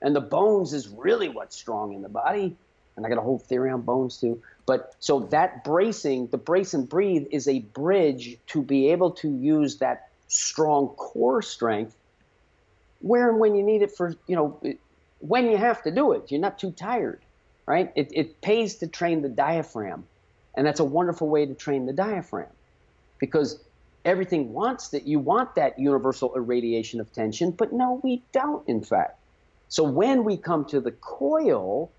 And the bones is really what's strong in the body. And I got a whole theory on bones too. But so that bracing, the brace and breathe is a bridge to be able to use that strong core strength where and when you need it for, you know, when you have to do it. You're not too tired, right? It, it pays to train the diaphragm. And that's a wonderful way to train the diaphragm because everything wants that. You want that universal irradiation of tension, but no, we don't, in fact. So when we come to the coil,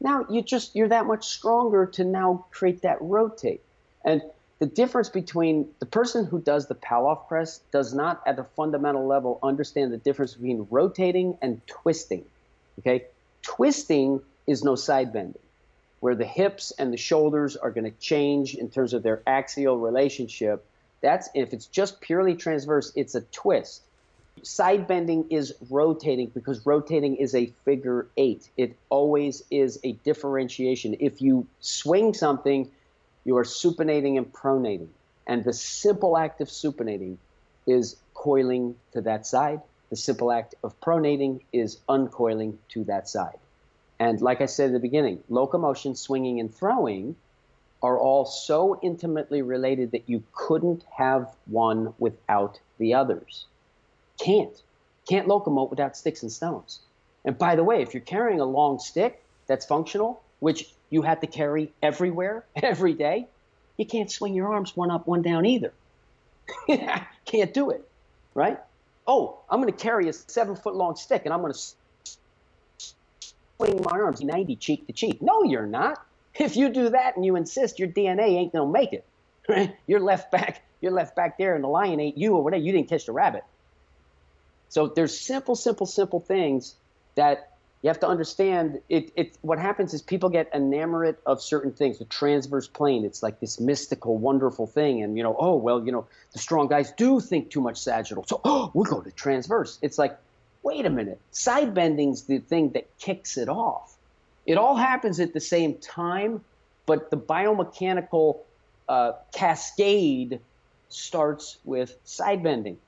now you just you're that much stronger to now create that rotate. And the difference between the person who does the Pallof press does not at the fundamental level understand the difference between rotating and twisting. Okay? Twisting is no side bending, where the hips and the shoulders are going to change in terms of their axial relationship. That's if it's just purely transverse, it's a twist. Side bending is rotating because rotating is a figure eight. It always is a differentiation. If you swing something, you are supinating and pronating. And the simple act of supinating is coiling to that side the simple act of pronating is uncoiling to that side. And like I said at the beginning, locomotion, swinging, and throwing are all so intimately related that you couldn't have one without the others. Can't. Can't locomote without sticks and stones. And by the way, if you're carrying a long stick that's functional, which you have to carry everywhere, every day, you can't swing your arms one up, one down either. can't do it, right? Oh, I'm going to carry a seven foot long stick and I'm going to swing my arms 90 cheek to cheek. No, you're not. If you do that and you insist, your DNA ain't going to make it. Right? You're left back. You're left back there, and the lion ate you or whatever. You didn't catch the rabbit. So there's simple, simple, simple things that you have to understand it, it what happens is people get enamored of certain things. The transverse plane it's like this mystical wonderful thing. And you know oh well you know the strong guys do think too much sagittal. So oh we'll go to transverse. It's like wait a minute. Side bending's the thing that kicks it off. It all happens at the same time but the biomechanical uh, cascade starts with side bending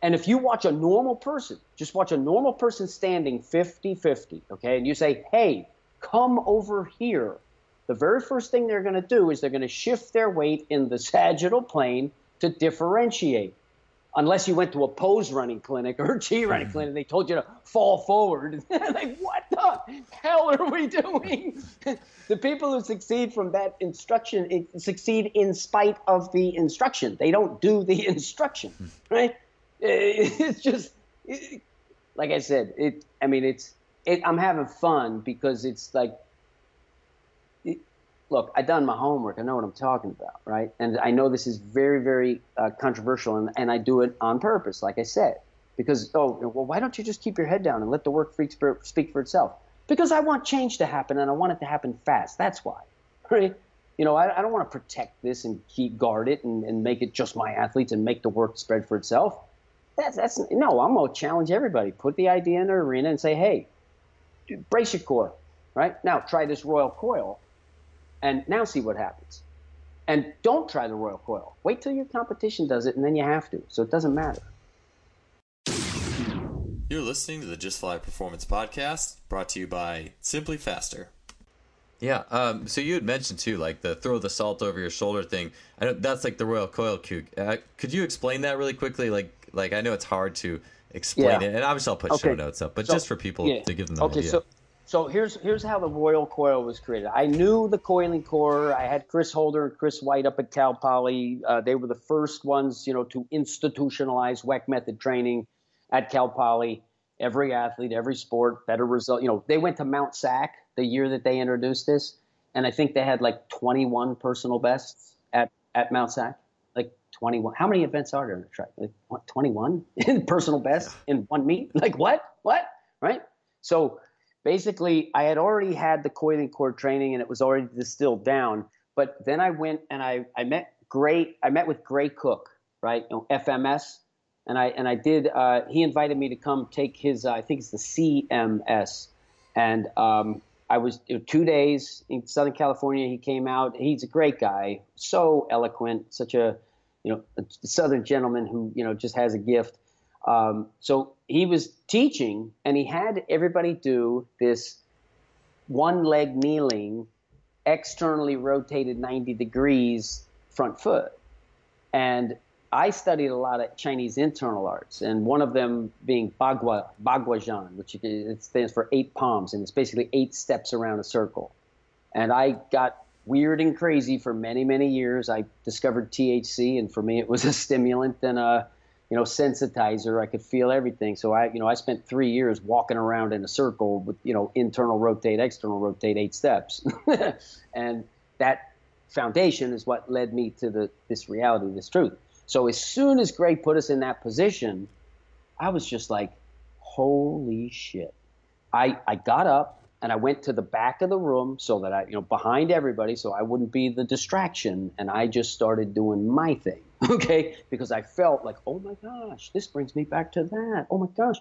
and if you watch a normal person, just watch a normal person standing 50 50, okay, and you say, hey, come over here, the very first thing they're going to do is they're going to shift their weight in the sagittal plane to differentiate. Unless you went to a pose running clinic or a Chi running mm-hmm. clinic, they told you to fall forward. like, what the hell are we doing? the people who succeed from that instruction succeed in spite of the instruction. They don't do the instruction, hmm. right? it's just it, like I said. It. I mean, it's. It, I'm having fun because it's like. It, look, I done my homework. I know what I'm talking about, right? And I know this is very, very uh, controversial, and, and I do it on purpose, like I said, because oh, well, why don't you just keep your head down and let the work speak for itself? Because I want change to happen, and I want it to happen fast. That's why, right? you know, I, I don't want to protect this and keep guard it and, and make it just my athletes and make the work spread for itself. That's that's no. I'm gonna challenge everybody. Put the idea in the arena and say, hey, brace your core, right now. Try this royal coil, and now see what happens. And don't try the royal coil. Wait till your competition does it, and then you have to. So it doesn't matter. You're listening to the Just Fly Performance Podcast, brought to you by Simply Faster. Yeah. Um, so you had mentioned too, like the throw the salt over your shoulder thing. I know that's like the royal coil cue. Uh, could you explain that really quickly? Like, like I know it's hard to explain yeah. it, and obviously I'll put okay. show notes up, but so, just for people yeah. to give them an okay, idea. So, so here's here's how the royal coil was created. I knew the coiling core. I had Chris Holder and Chris White up at Cal Poly. Uh, they were the first ones, you know, to institutionalize Weck method training at Cal Poly. Every athlete, every sport, better result. You know, they went to Mount SAC the year that they introduced this, and I think they had like 21 personal bests at at Mount SAC. Like 21. How many events are there in the track? Like 21 personal best in one meet? Like what? What? Right? So basically I had already had the coiling core training and it was already distilled down. But then I went and I, I met great. I met with Gray Cook, right? You know, FMS. And I, and I did, uh, he invited me to come take his, uh, I think it's the CMS. And um, I was two days in Southern California. He came out. He's a great guy, so eloquent, such a, you know, a Southern gentleman who, you know, just has a gift. Um, so he was teaching, and he had everybody do this one leg kneeling, externally rotated 90 degrees front foot. And I studied a lot of Chinese internal arts, and one of them being Bagua, Baguazhang, which it stands for eight palms, and it's basically eight steps around a circle. And I got weird and crazy for many, many years. I discovered THC, and for me, it was a stimulant and a you know, sensitizer. I could feel everything. So I, you know, I spent three years walking around in a circle with, you know, internal rotate, external rotate, eight steps, and that foundation is what led me to the this reality, this truth. So as soon as Gray put us in that position, I was just like, holy shit. I I got up and I went to the back of the room so that I, you know, behind everybody, so I wouldn't be the distraction, and I just started doing my thing okay? Because I felt like, oh my gosh, this brings me back to that. Oh my gosh.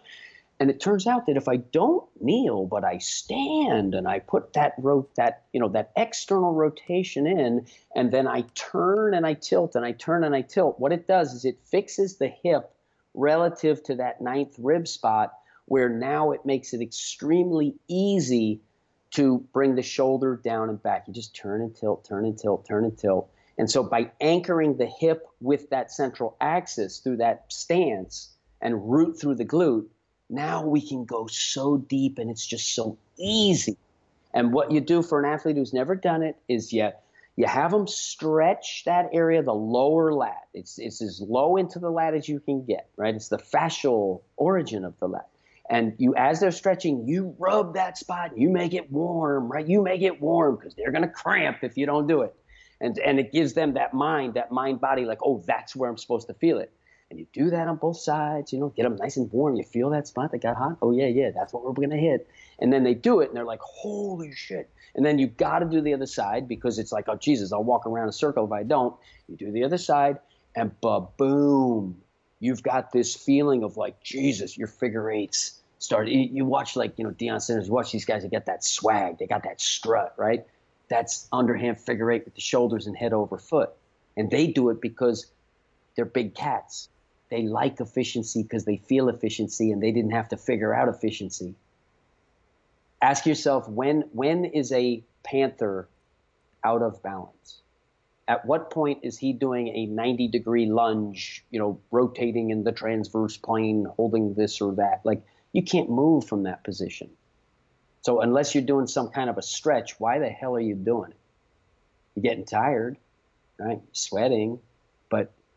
And it turns out that if I don't kneel, but I stand and I put that rot that you know that external rotation in, and then I turn and I tilt and I turn and I tilt, what it does is it fixes the hip relative to that ninth rib spot, where now it makes it extremely easy to bring the shoulder down and back. You just turn and tilt, turn and tilt, turn and tilt. And so by anchoring the hip with that central axis through that stance and root through the glute, now we can go so deep and it's just so easy. And what you do for an athlete who's never done it is you, you have them stretch that area, the lower lat. It's, it's as low into the lat as you can get, right? It's the fascial origin of the lat. And you, as they're stretching, you rub that spot, and you make it warm, right? You make it warm because they're going to cramp if you don't do it and and it gives them that mind, that mind body, like oh, that's where I'm supposed to feel it. And you do that on both sides, you know, get them nice and warm. You feel that spot that got hot. Oh yeah, yeah, that's what we're gonna hit. And then they do it, and they're like, holy shit. And then you got to do the other side because it's like, oh Jesus, I'll walk around a circle if I don't. You do the other side, and ba boom, you've got this feeling of like Jesus, your figure eights start. You, you watch like you know Deion Sanders. Watch these guys that get that swag. They got that strut, right? that's underhand figure eight with the shoulders and head over foot. And they do it because they're big cats. They like efficiency because they feel efficiency and they didn't have to figure out efficiency. Ask yourself when when is a panther out of balance? At what point is he doing a 90 degree lunge, you know, rotating in the transverse plane, holding this or that? Like you can't move from that position. So unless you're doing some kind of a stretch, why the hell are you doing it? You're getting tired, right? sweating,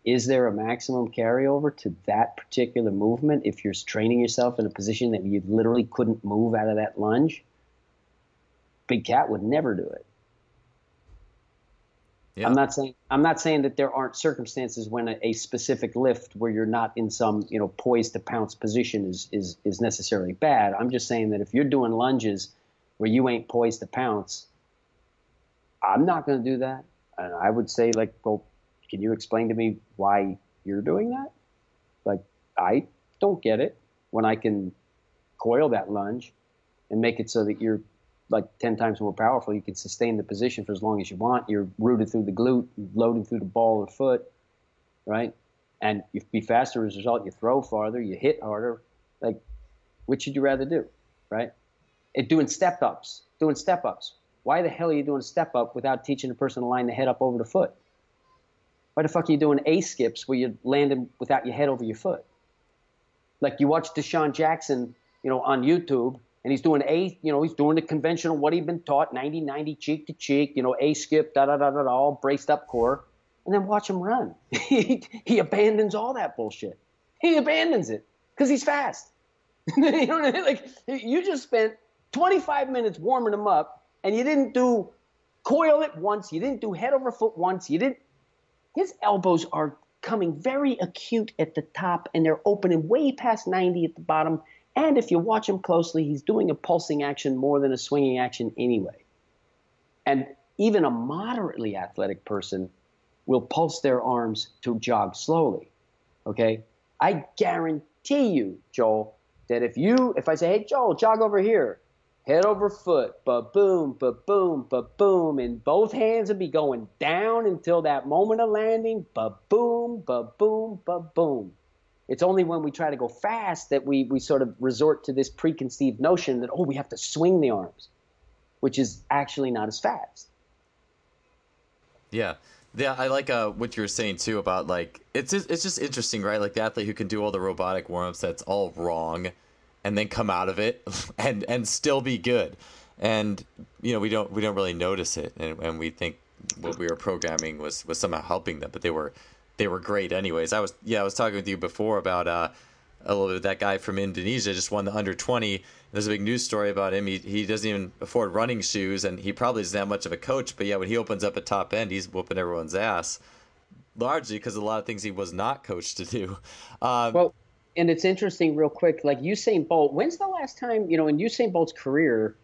is there a maximum carryover to that particular movement if you're training yourself in a position that you literally couldn't move out of that lunge? Big cat would never do it. Yeah. I'm not saying I'm not saying that there aren't circumstances when a, a, specific lift where you're not in some you know poised to pounce position is is is necessarily bad. I'm just saying that if you're doing lunges where you ain't poised to pounce, I'm not going to do that. and I would say like, well, can you explain to me why you're doing that? Like, I don't get it when I can coil that lunge and make it so that you're like 10 times more powerful. You can sustain the position for as long as you want. You're rooted through the glute, loading through the ball of foot, right? And you be faster as a result. You throw farther, you hit harder. Like, which should you rather do, right? It doing step ups, doing step ups. Why the hell are you doing a step up without teaching a person to line the head up over the foot? Why the fuck are you doing A skips where you're landing without your head over your foot? Like you watch DeSean Jackson, you know, on YouTube, and he's doing A, you know, he's doing the conventional what he'd been taught, 90 90 cheek to cheek, you know, A skip, da da da da da, all braced up core, and then watch him run. he, he abandons all that bullshit. He abandons it because he's fast. you know what I mean? Like you just spent 25 minutes warming him up, and you didn't do coil it once, you didn't do head over foot once, you didn't. His elbows are coming very acute at the top, and they're opening way past 90 at the bottom and if you watch him closely, he's doing a pulsing action more than a swinging action anyway. And even a moderately athletic person will pulse their arms to jog slowly. Okay? I guarantee you, Joel, that if you, if I say, hey, Joel, jog over here, head over foot, but boom, but boom, but boom, and both hands will be going down until that moment of landing, but boom, but boom, but boom. It's only when we try to go fast that we, we sort of resort to this preconceived notion that, oh, we have to swing the arms, which is actually not as fast. Yeah. Yeah, I like uh, what you were saying too about like it's just, it's just interesting, right? Like the athlete who can do all the robotic warm-ups that's all wrong, and then come out of it and and still be good, and you know we don't we don't really notice it, and, and we think what we were programming was was somehow helping them, but they were they were great anyways. I was yeah, I was talking with you before about uh, a little bit that guy from Indonesia just won the under 20. There's a big news story about him. He, he doesn't even afford running shoes, and he probably isn't that much of a coach. But yeah, when he opens up a top end, he's whooping everyone's ass, largely because a lot of things he was not coached to do. Um, well, and it's interesting, real quick. Like Usain Bolt, when's the last time you know in Usain Bolt's career?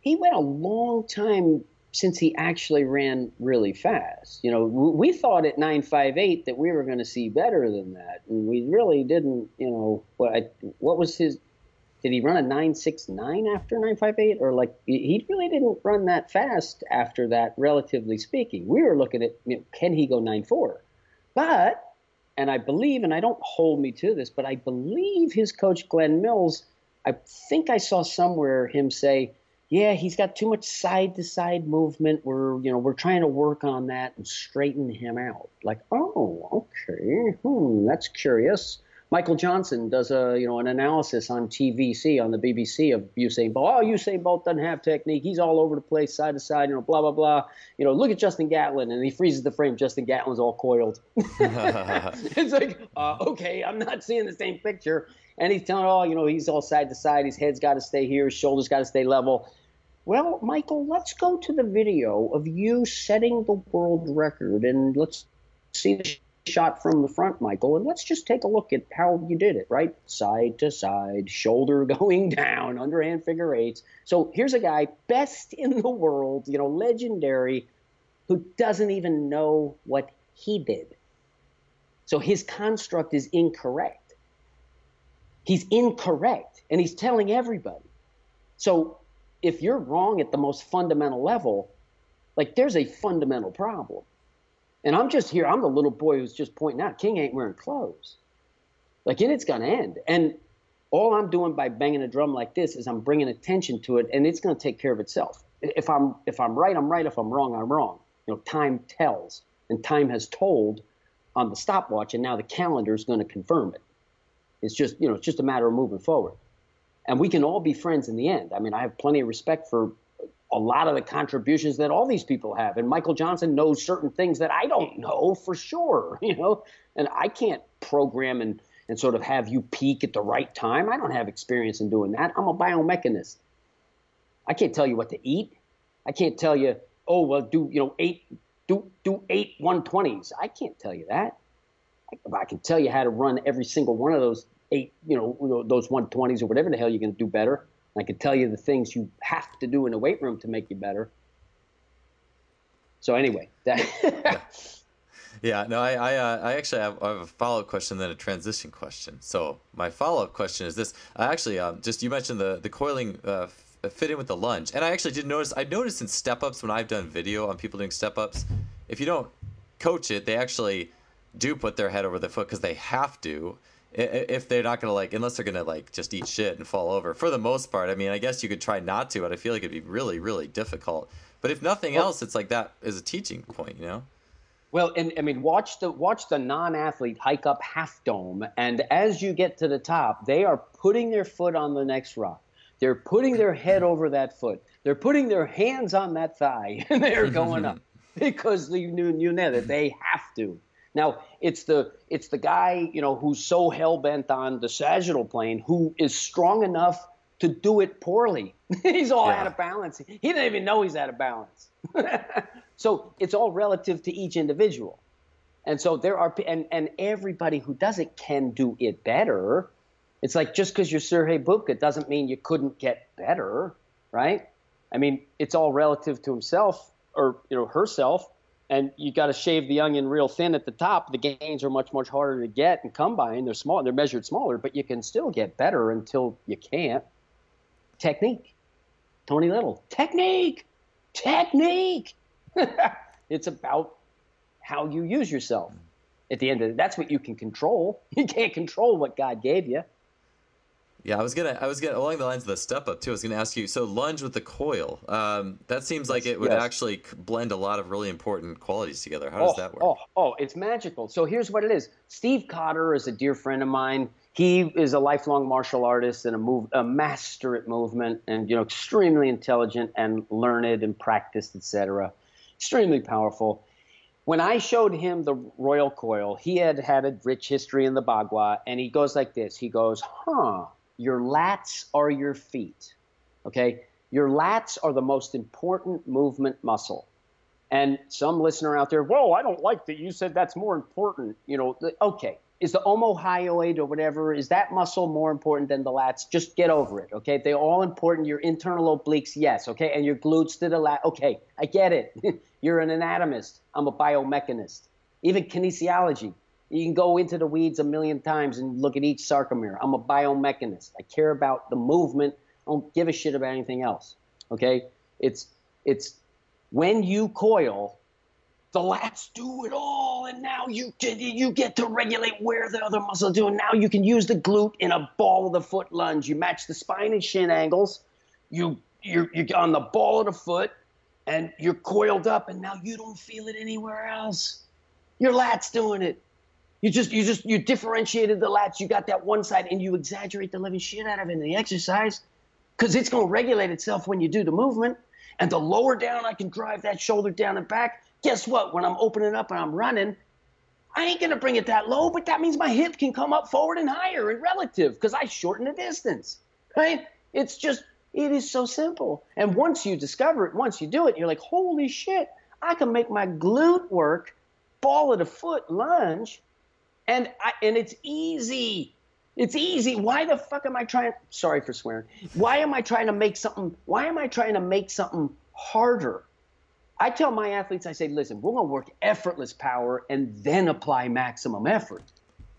He went a long time since he actually ran really fast. You know, we thought at 958 that we were going to see better than that, and we really didn't. You know, what I, what was his? Did he run a 969 after 958, or like he really didn't run that fast after that? Relatively speaking, we were looking at you know, can he go 94? But and I believe, and I don't hold me to this, but I believe his coach Glen Mills. I think I saw somewhere him say yeah, he's got too much side to side movement. We're, you know, we're trying to work on that and straighten him out. Like, oh, okay, hmm, that's curious. Michael Johnson does a, you know, an analysis on TVC on the BBC of Usain Bolt. Oh, Usain Bolt doesn't have technique. He's all over the place, side to side, you know, blah blah blah. You know, look at Justin Gatlin, and he freezes the frame. Justin Gatlin's all coiled. it's like, uh, okay, I'm not seeing the same picture. And he's telling, oh, you know, he's all side to side. His head's got to stay here. His shoulders got to stay level. Well, Michael, let's go to the video of you setting the world record and let's see the shot from the front, Michael, and let's just take a look at how you did it, right? Side to side, shoulder going down, underhand figure eights. So here's a guy, best in the world, you know, legendary, who doesn't even know what he did. So his construct is incorrect. He's incorrect, and he's telling everybody. So if you're wrong at the most fundamental level, like there's a fundamental problem. And I'm just here, I'm the little boy who's just pointing out King ain't wearing clothes. Like, and it's going to end. And all I'm doing by banging a drum like this is I'm bringing attention to it, and it's going to take care of itself. If I'm if I'm right, I'm right. If I'm wrong, I'm wrong. You know, time tells, and time has told on the stopwatch, and now the calendar is going to confirm it. It's just you know, it's just a matter of moving forward and we can all be friends in the end. I mean, I have plenty of respect for a lot of the contributions that all these people have, and Michael Johnson knows certain things that I don't know for sure, you know, and I can't program and and sort of have you peak at the right time. I don't have experience in doing that. I'm a biomechanist. I can't tell you what to eat. I can't tell you, oh well, do you know eight do do eight 120s. I can't tell you that. I, I can tell you how to run every single one of those eight, you know, those 120s or whatever the hell you're going to do better. I can tell you the things you have to do in the weight room to make you better. So anyway, that. yeah. yeah. no, I I, uh, I actually have, I have a follow up question, then a transition question. So my follow up question is this: I actually um, just you mentioned the the coiling uh, fit in with the lunge, and I actually did notice. I noticed in step ups when I've done video on people doing step ups, if you don't coach it, they actually do put their head over the foot because they have to if they're not gonna like unless they're gonna like just eat shit and fall over. For the most part i mean i guess you could try not to but i feel like it'd be really really difficult. But if nothing well, else it's like that is a teaching point you know? Well and i mean watch the watch the non-athlete hike up half dome and as you get to the top they are putting their foot on the next rock. They're putting their head over that foot. They're putting their hands on that thigh and they're going up. Because you knew you know that they have to now it's the it's the guy you know who's so hell bent on the sagittal plane who is strong enough to do it poorly. he's all yeah. out of balance. He doesn't even know he's out of balance. so it's all relative to each individual. And so there are and and everybody who does it can do it better. It's like just because you're Sergey Bubka doesn't mean you couldn't get better, right? I mean, it's all relative to himself or you know herself and you got to shave the onion real thin at the top. The gains are much much harder to get and come by, and they're small. They're measured smaller, but you can still get better until you can't. Technique, Tony Little. Technique, technique. it's about how you use yourself. At the end of it, that's what you can control. You can't control what God gave you. Yeah, I was gonna, I was gonna along the lines of the step up too. I was gonna ask you. So lunge with the coil. Um, that seems like it would yes. actually blend a lot of really important qualities together. How does oh, that work? Oh, oh, it's magical. So here's what it is. Steve Cotter is a dear friend of mine. He is a lifelong martial artist and a move, a master at movement, and you know, extremely intelligent and learned and practiced, etc. Extremely powerful. When I showed him the Royal Coil, he had had a rich history in the Bagua, and he goes like this. He goes, "Huh." Your lats are your feet. Okay? Your lats are the most important movement muscle. And some listener out there, whoa, I don't like that you said that's more important. You know, okay, is the omohyoid or whatever, is that muscle more important than the lats? Just get over it, okay? They're all important. Your internal obliques, yes, okay? And your glutes to the lat, okay, I get it. You're an anatomist. I'm a biomechanist. Even kinesiology. You can go into the weeds a million times and look at each sarcomere. I'm a biomechanist. I care about the movement. I don't give a shit about anything else. Okay? It's it's when you coil, the lats do it all, and now you can, you get to regulate where the other muscles do. And now you can use the glute in a ball of the foot lunge. You match the spine and shin angles. You you're, you're on the ball of the foot, and you're coiled up, and now you don't feel it anywhere else. Your lats doing it. You just you just you differentiated the lats. You got that one side, and you exaggerate the living shit out of it in the exercise, because it's to regulate itself when you do the movement. And the lower down I can drive that shoulder down and back. Guess what? When I'm opening up and I'm running, I ain't to bring it that low, but that means my hip can come up forward and higher and relative because I shorten the distance. Right? It's just it is so simple. And once you discover it, once you do it, you're like, holy shit! I can make my glute work, ball of the foot lunge and I, and it's easy. It's easy. Why the fuck am I trying? Sorry for swearing. Why am I trying to make something? Why am I trying to make something harder? I tell my athletes, I say, listen, we're gonna work effortless power and then apply maximum effort.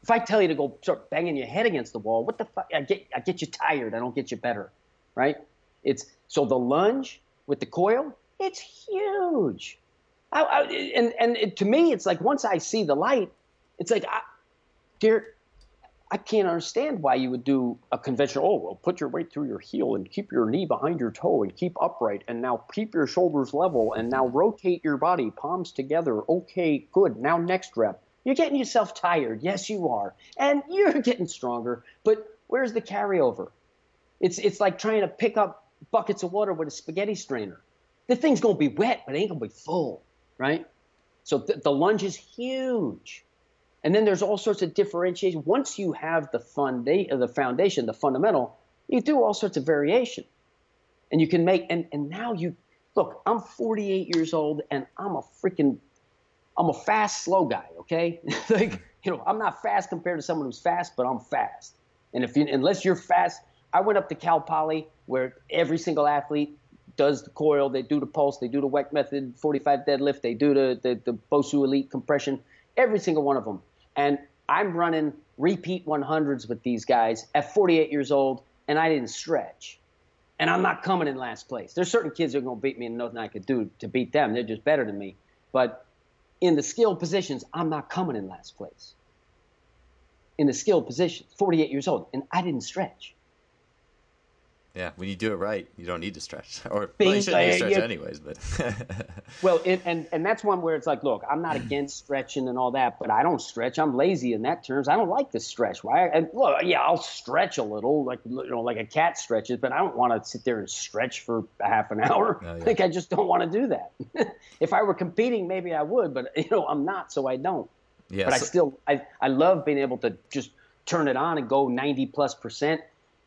If I tell you to go start banging your head against the wall, what the fuck? I get, I get you tired. I don't get you better, right? It's so the lunge with the coil, it's huge. I, I, and and it, to me, it's like once I see the light, it's like I, Garrett, I can't understand why you would do a conventional. Oh, well, put your weight through your heel and keep your knee behind your toe and keep upright and now keep your shoulders level and now rotate your body, palms together. Okay, good. Now next rep. You're getting yourself tired. Yes, you are, and you're getting stronger. But where's the carryover? It's it's like trying to pick up buckets of water with a spaghetti strainer. The thing's gonna be wet, but it ain't gonna be full, right? So th- the lunge is huge. And then there's all sorts of differentiation. Once you have the funda- the foundation, the fundamental, you do all sorts of variation. And you can make and, and now you look, I'm 48 years old and I'm a freaking I'm a fast, slow guy, okay? like, you know, I'm not fast compared to someone who's fast, but I'm fast. And if you unless you're fast, I went up to Cal Poly where every single athlete does the coil, they do the pulse, they do the Weck method 45 deadlift, they do the, the, the Bosu Elite compression, every single one of them. And I'm running repeat 100s with these guys at 48 years old, and I didn't stretch. And I'm not coming in last place. There's certain kids who are going to beat me, and nothing I could do to beat them. They're just better than me. But in the skilled positions, I'm not coming in last place. In the skilled positions, 48 years old, and I didn't stretch. Yeah, when you do it right, you don't need to stretch, or well, you shouldn't need to stretch yeah. anyways. But well, it, and and that's one where it's like, look, I'm not against stretching and all that, but I don't stretch. I'm lazy in that terms. I don't like to stretch. Why? And look, yeah, I'll stretch a little, like you know, like a cat stretches, but I don't want to sit there and stretch for a half an hour. Oh, yeah. Like I just don't want to do that. if I were competing, maybe I would, but you know, I'm not, so I don't. Yeah, but so- I still, I I love being able to just turn it on and go 90 plus percent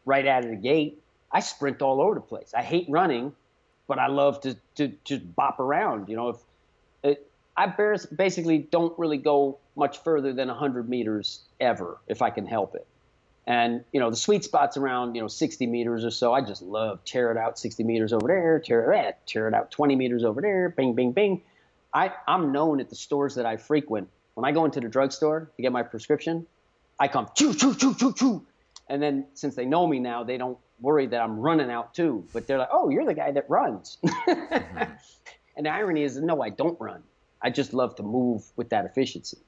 right out of the gate I sprint all over the place. I hate running, but I love to to just bop around. You know, if it, I basically don't really go much further than 100 meters ever if I can help it. And you know, the sweet spot's around you know 60 meters or so. I just love tear it out 60 meters over there, tear it out, tear it out 20 meters over there, bing, bing, bing. I, I'm known at the stores that I frequent. When I go into the drugstore to get my prescription, I come choo choo choo choo choo, and then since they know me now, they don't worried that I'm running out too. But they're like, oh, you're the guy that runs. mm-hmm. And the irony is, no, I don't run. I just love to move with that efficiency.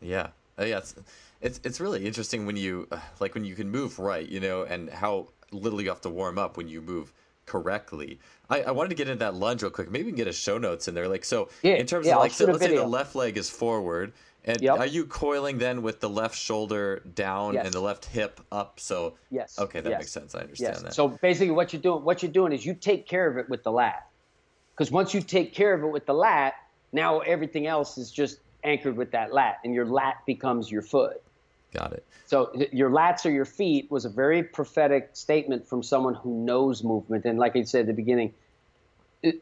Yeah. Uh, yeah. It's, it's, it's really interesting when you, uh, like, when you can move right, you know, and how little you have to warm up when you move correctly. I, I wanted to get into that lunge real quick. Maybe we can get a show notes in there. Like, so yeah, in terms yeah, of like, so, let's say the left leg is forward and yep. are you coiling then with the left shoulder down yes. and the left hip up? So yes, okay, that yes. makes sense. I understand yes. that. So basically, what you're doing, what you're doing is you take care of it with the lat, because once you take care of it with the lat, now everything else is just anchored with that lat, and your lat becomes your foot. Got it. So your lats or your feet was a very prophetic statement from someone who knows movement, and like I said at the beginning,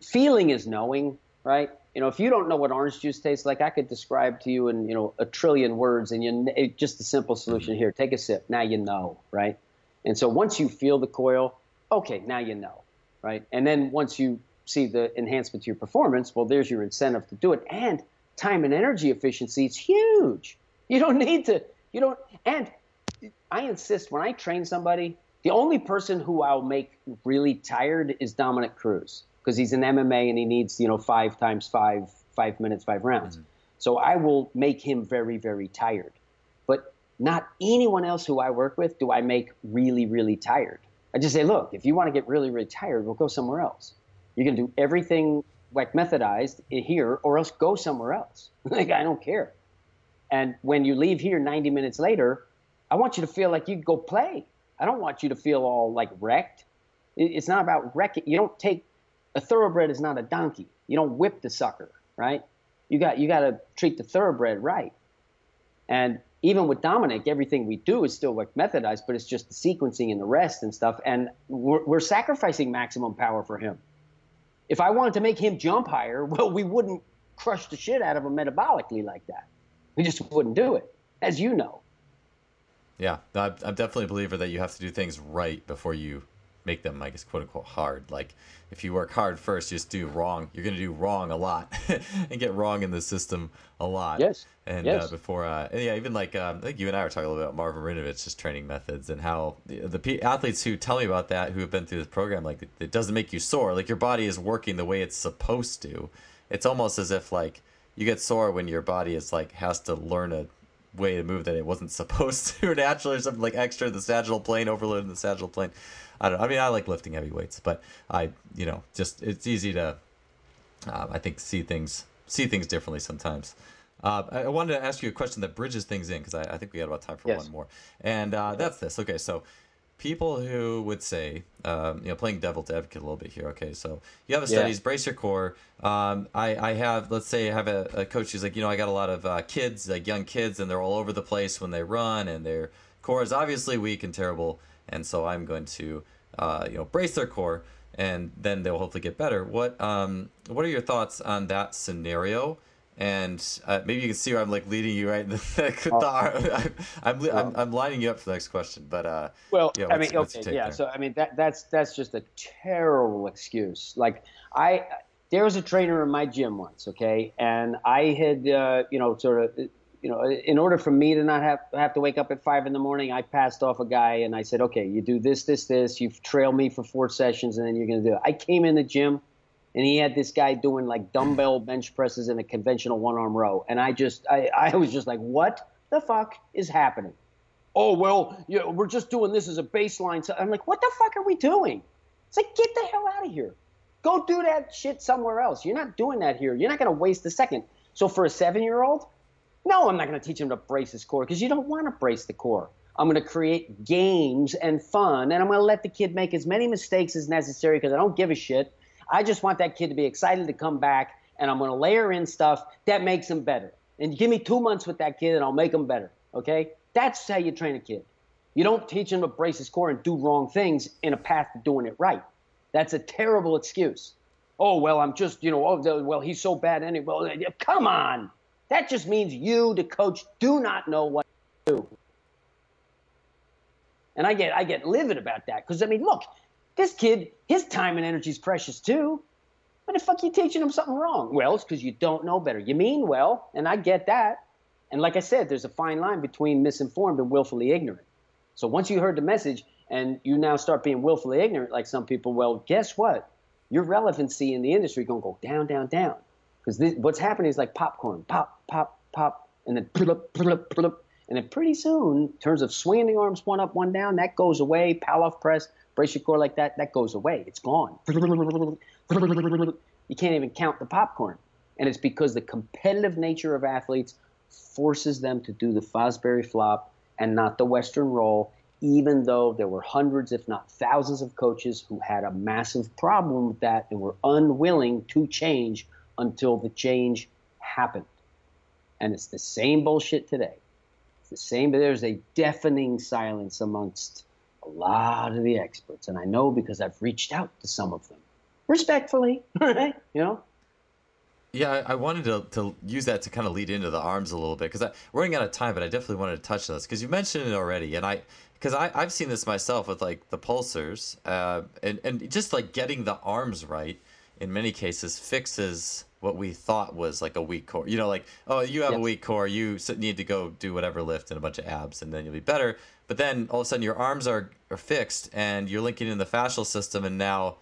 feeling is knowing, right? You know, if you don't know what orange juice tastes like, I could describe to you in you know a trillion words, and you it, just a simple solution here. Take a sip. Now you know, right? And so once you feel the coil, okay, now you know, right? And then once you see the enhancement to your performance, well, there's your incentive to do it. And time and energy efficiency, it's huge. You don't need to. You don't. And I insist when I train somebody, the only person who I'll make really tired is Dominick Cruz because he's an MMA and he needs you know five times five five minutes five rounds. Mm-hmm. So I will make him very very tired, but not anyone else who I work with do I make really really tired. I just say, look, if you want to get really really tired, we'll go somewhere else. You can do everything like methodized here, or else go somewhere else. like I don't care. And when you leave here 90 minutes later, I want you to feel like you go play. I don't want you to feel all like wrecked. It's not about wrecking. You don't take a thoroughbred is not a donkey. You don't whip the sucker, right? You got you got to treat the thoroughbred right. And even with Dominick, everything we do is still like methodized, but it's just the sequencing and the rest and stuff. And we're, we're sacrificing maximum power for him. If I wanted to make him jump higher, well, we wouldn't crush the shit out of him metabolically like that. We just wouldn't do it, as you know. Yeah, I'm definitely a believer that you have to do things right before you make them, I guess, quote unquote, hard. Like if you work hard first, just do wrong. You're going to do wrong a lot and get wrong in the system a lot. Yes. And yes. Uh, before, uh, and yeah, even like um, I think you and I were talking a little bit about Marvin Marinovich's training methods and how the, the athletes who tell me about that, who have been through this program, like it doesn't make you sore. Like your body is working the way it's supposed to. It's almost as if like you get sore when your body is like has to learn a way to move that it wasn't supposed to naturally or something like extra the sagittal plane overloading the sagittal plane I don't. I mean, I like lifting heavy weights, but I, you know, just it's easy to, uh, I think, see things see things differently sometimes. Uh, I wanted to ask you a question that bridges things in because I, I, think we got about time for yes. one more, and uh, that's this. Okay, so people who would say, um, you know, playing devil's advocate a little bit here. Okay, so you have a studies, yeah. brace your core. Um, I, I have, let's say, I have a, a, coach who's like, you know, I got a lot of uh, kids, like young kids, and they're all over the place when they run, and their core is obviously weak and terrible and so I'm going to uh, you know brace their core, and then they'll hopefully get better. What um, what are your thoughts on that scenario? and uh, maybe you can see where I'm like leading you right. the, oh. I'm, I'm, I'm, I'm, lining you up for the next question, but uh, well, yeah, I mean, okay, yeah. There? So I mean, that that's that's just a terrible excuse. Like I, there was a trainer in my gym once, okay, and I had, uh, you know, sort of, you know, in order for me to not have have to wake up at five in the morning, I passed off a guy and I said, okay, you do this, this, this. You trail me for four sessions, and then you're gonna do it. I came in the gym and he had this guy doing like dumbbell bench presses in a conventional one arm row. And I just, I, I was just like, what the fuck is happening? Oh, well, you know, we're just doing this as a baseline. So I'm like, what the fuck are we doing? It's like, get the hell out of here. Go do that shit somewhere else. You're not doing that here. You're not going to waste a second. So for a seven year old, no, I'm not going to teach him to brace his core because you don't want to brace the core. I'm going to create games and fun, and I'm going to let the kid make as many mistakes as necessary because I don't give a shit I just want that kid to be excited to come back, and I'm going to layer in stuff that makes him better. And give me two months with that kid, and I'll make him better. Okay? That's how you train a kid. You don't teach him to brace his core and do wrong things in a path to doing it right. That's a terrible excuse. Oh well, I'm just you know. Oh well, he's so bad anyway. Well, come on. That just means you, the coach, do not know what to do. And I get I get livid about that because I mean, look, this kid, his time and energy is precious too. Why the fuck are you teaching him something wrong? Well, it's because you don't know better. You mean well, and I get that. And like I said, there's a fine line between misinformed and willfully ignorant. So once you heard the message and you now start being willfully ignorant, like some people, well, guess what? Your relevancy in the industry to go down, down, down. Because what's happening is like popcorn pop, pop, pop, and then plup, plup, plup, and then pretty soon, in terms of swinging the arms one up, one down, that goes away. Pallof press, brace your core like that, that goes away. It's gone. You can't even count the popcorn. And it's because the competitive nature of athletes forces them to do the Fosbury flop and not the Western roll, even though there were hundreds, if not thousands, of coaches who had a massive problem with that and were unwilling to change until the change happened. And it's the same bullshit today. It's the same, but there's a deafening silence amongst a lot of the experts, and I know because I've reached out to some of them respectfully, right? You know. Yeah, I wanted to, to use that to kind of lead into the arms a little bit because we're running out of time, but I definitely wanted to touch on this because you mentioned it already, and I because I I've seen this myself with like the pulsars, uh, and and just like getting the arms right in many cases fixes what we thought was like a weak core. You know, like oh, you have a weak core, you need to go do whatever lift and a bunch of abs, and then you'll be better. But then all of a sudden your arms are, are fixed and you're linking in the fascial system and now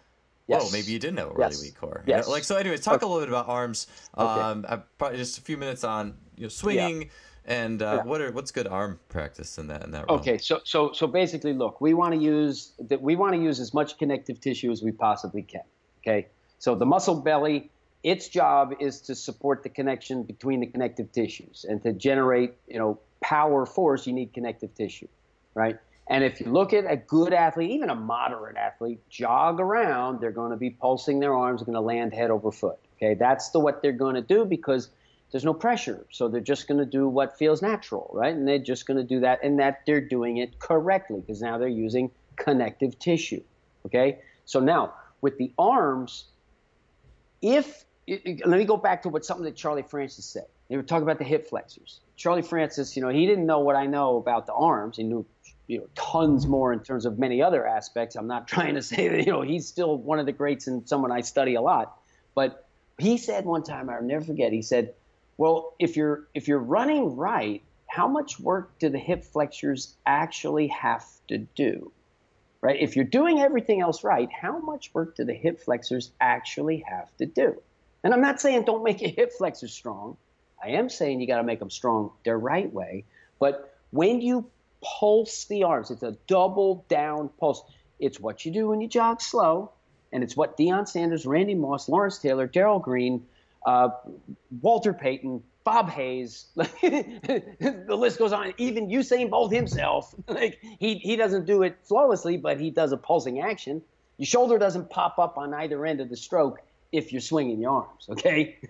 yes. whoa, maybe you didn't have a really yes. weak core. Yes. You know? Like so anyways, talk okay. a little bit about arms. Okay. Um probably just a few minutes on you know swinging yeah. and uh, yeah. what are what's good arm practice in that in that realm? Okay, so so so basically look, we want to use that we want to use as much connective tissue as we possibly can. Okay? So the muscle belly its job is to support the connection between the connective tissues and to generate, you know, power force, you need connective tissue right? And if you look at a good athlete, even a moderate athlete, jog around, they're going to be pulsing their arms, going to land head over foot. Okay, that's the what they're going to do because there's no pressure. So they're just going to do what feels natural, right? And they're just going to do that, and that they're doing it correctly because now they're using connective tissue. Okay, so now with the arms, if let me go back to what something that Charlie Francis said. They were talking about the hip flexors. Charlie Francis, you know, he didn't know what I know about the arms. He knew you know tons more in terms of many other aspects. I'm not trying to say that you know he's still one of the greats and someone I study a lot, but he said one time I'll never forget. He said, "Well, if you're if you're running right, how much work do the hip flexors actually have to do?" Right? If you're doing everything else right, how much work do the hip flexors actually have to do? And I'm not saying don't make your hip flexors strong. I am saying you got to make them strong the right way. But when you pulse the arms. It's a double down pulse. It's what you do when you jog slow, and it's what Deion Sanders, Randy Moss, Lawrence Taylor, Darrell Green, uh, Walter Payton, Bob Hayes, the list goes on. Even Usain Bolt himself, like he he doesn't do it flawlessly, but he does a pulsing action. Your shoulder doesn't pop up on either end of the stroke if you're swinging your arms. Okay,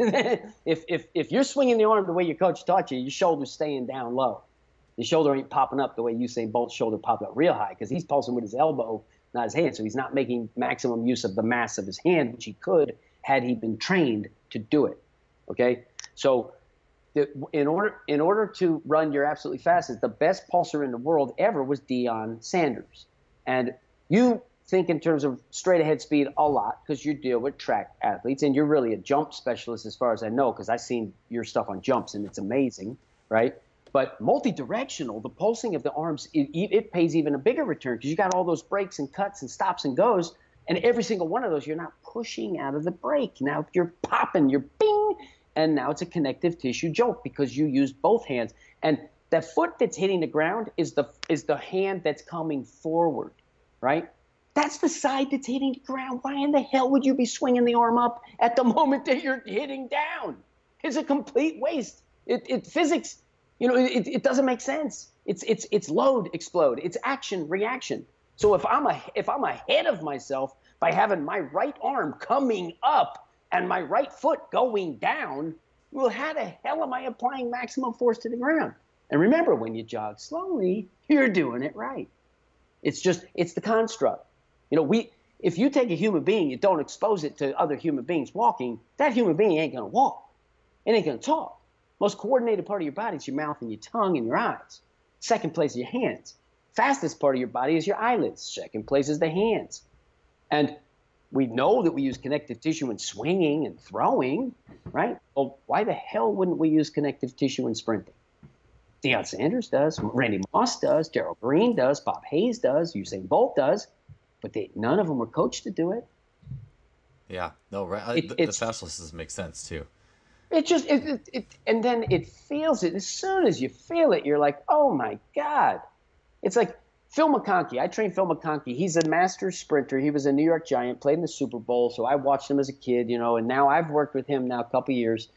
if if if you're swinging the arm the way your coach taught you, your shoulder's staying down low. His shoulder ain't popping up the way Usain Bolt's shoulder popped up real high because he's pulsing with his elbow, not his hand. So he's not making maximum use of the mass of his hand, which he could had he been trained to do it. Okay? So in order in order to run your absolutely fastest, the best pulser in the world ever was Deion Sanders. And you think in terms of straight ahead speed a lot because you deal with track athletes and you're really a jump specialist as far as I know because I've seen your stuff on jumps and it's amazing, right? But multi-directional, the pulsing of the arms, it, it pays even a bigger return because you got all those breaks and cuts and stops and goes, and every single one of those you're not pushing out of the break. Now you're popping, you're bing, and now it's a connective tissue jolt because you use both hands. And the foot that's hitting the ground is the is the hand that's coming forward, right? That's the side that's hitting the ground. Why in the hell would you be swinging the arm up at the moment that you're hitting down? It's a complete waste. It, it physics, you know, it, it doesn't make sense. It's it's it's load explode. It's action reaction. So if I'm a if I'm ahead of myself by having my right arm coming up and my right foot going down, well, how the hell am I applying maximum force to the ground? And remember, when you jog slowly, you're doing it right. It's just, it's the construct. You know, we, if you take a human being, you don't expose it to other human beings walking, that human being ain't going to walk. It ain't going to talk. Most coordinated part of your body is your mouth and your tongue and your eyes. Second place is your hands. Fastest part of your body is your eyelids. Second place is the hands. And we know that we use connective tissue in swinging and throwing, right? Well, why the hell wouldn't we use connective tissue in sprinting? Deion Sanders does, Randy Moss does, Darrell Green does, Bob Hayes does, Usain Bolt does, but they, none of them were coached to do it. Yeah, no, right. Uh, it, the, the fascists make sense too. It just, it, it, it, and then it feels it. As soon as you feel it, you're like, oh my God. It's like Phil McConkey. I trained Phil McConkey. He's a master sprinter. He was a New York Giant, played in the Super Bowl. So I watched him as a kid, you know, and now I've worked with him now a couple years.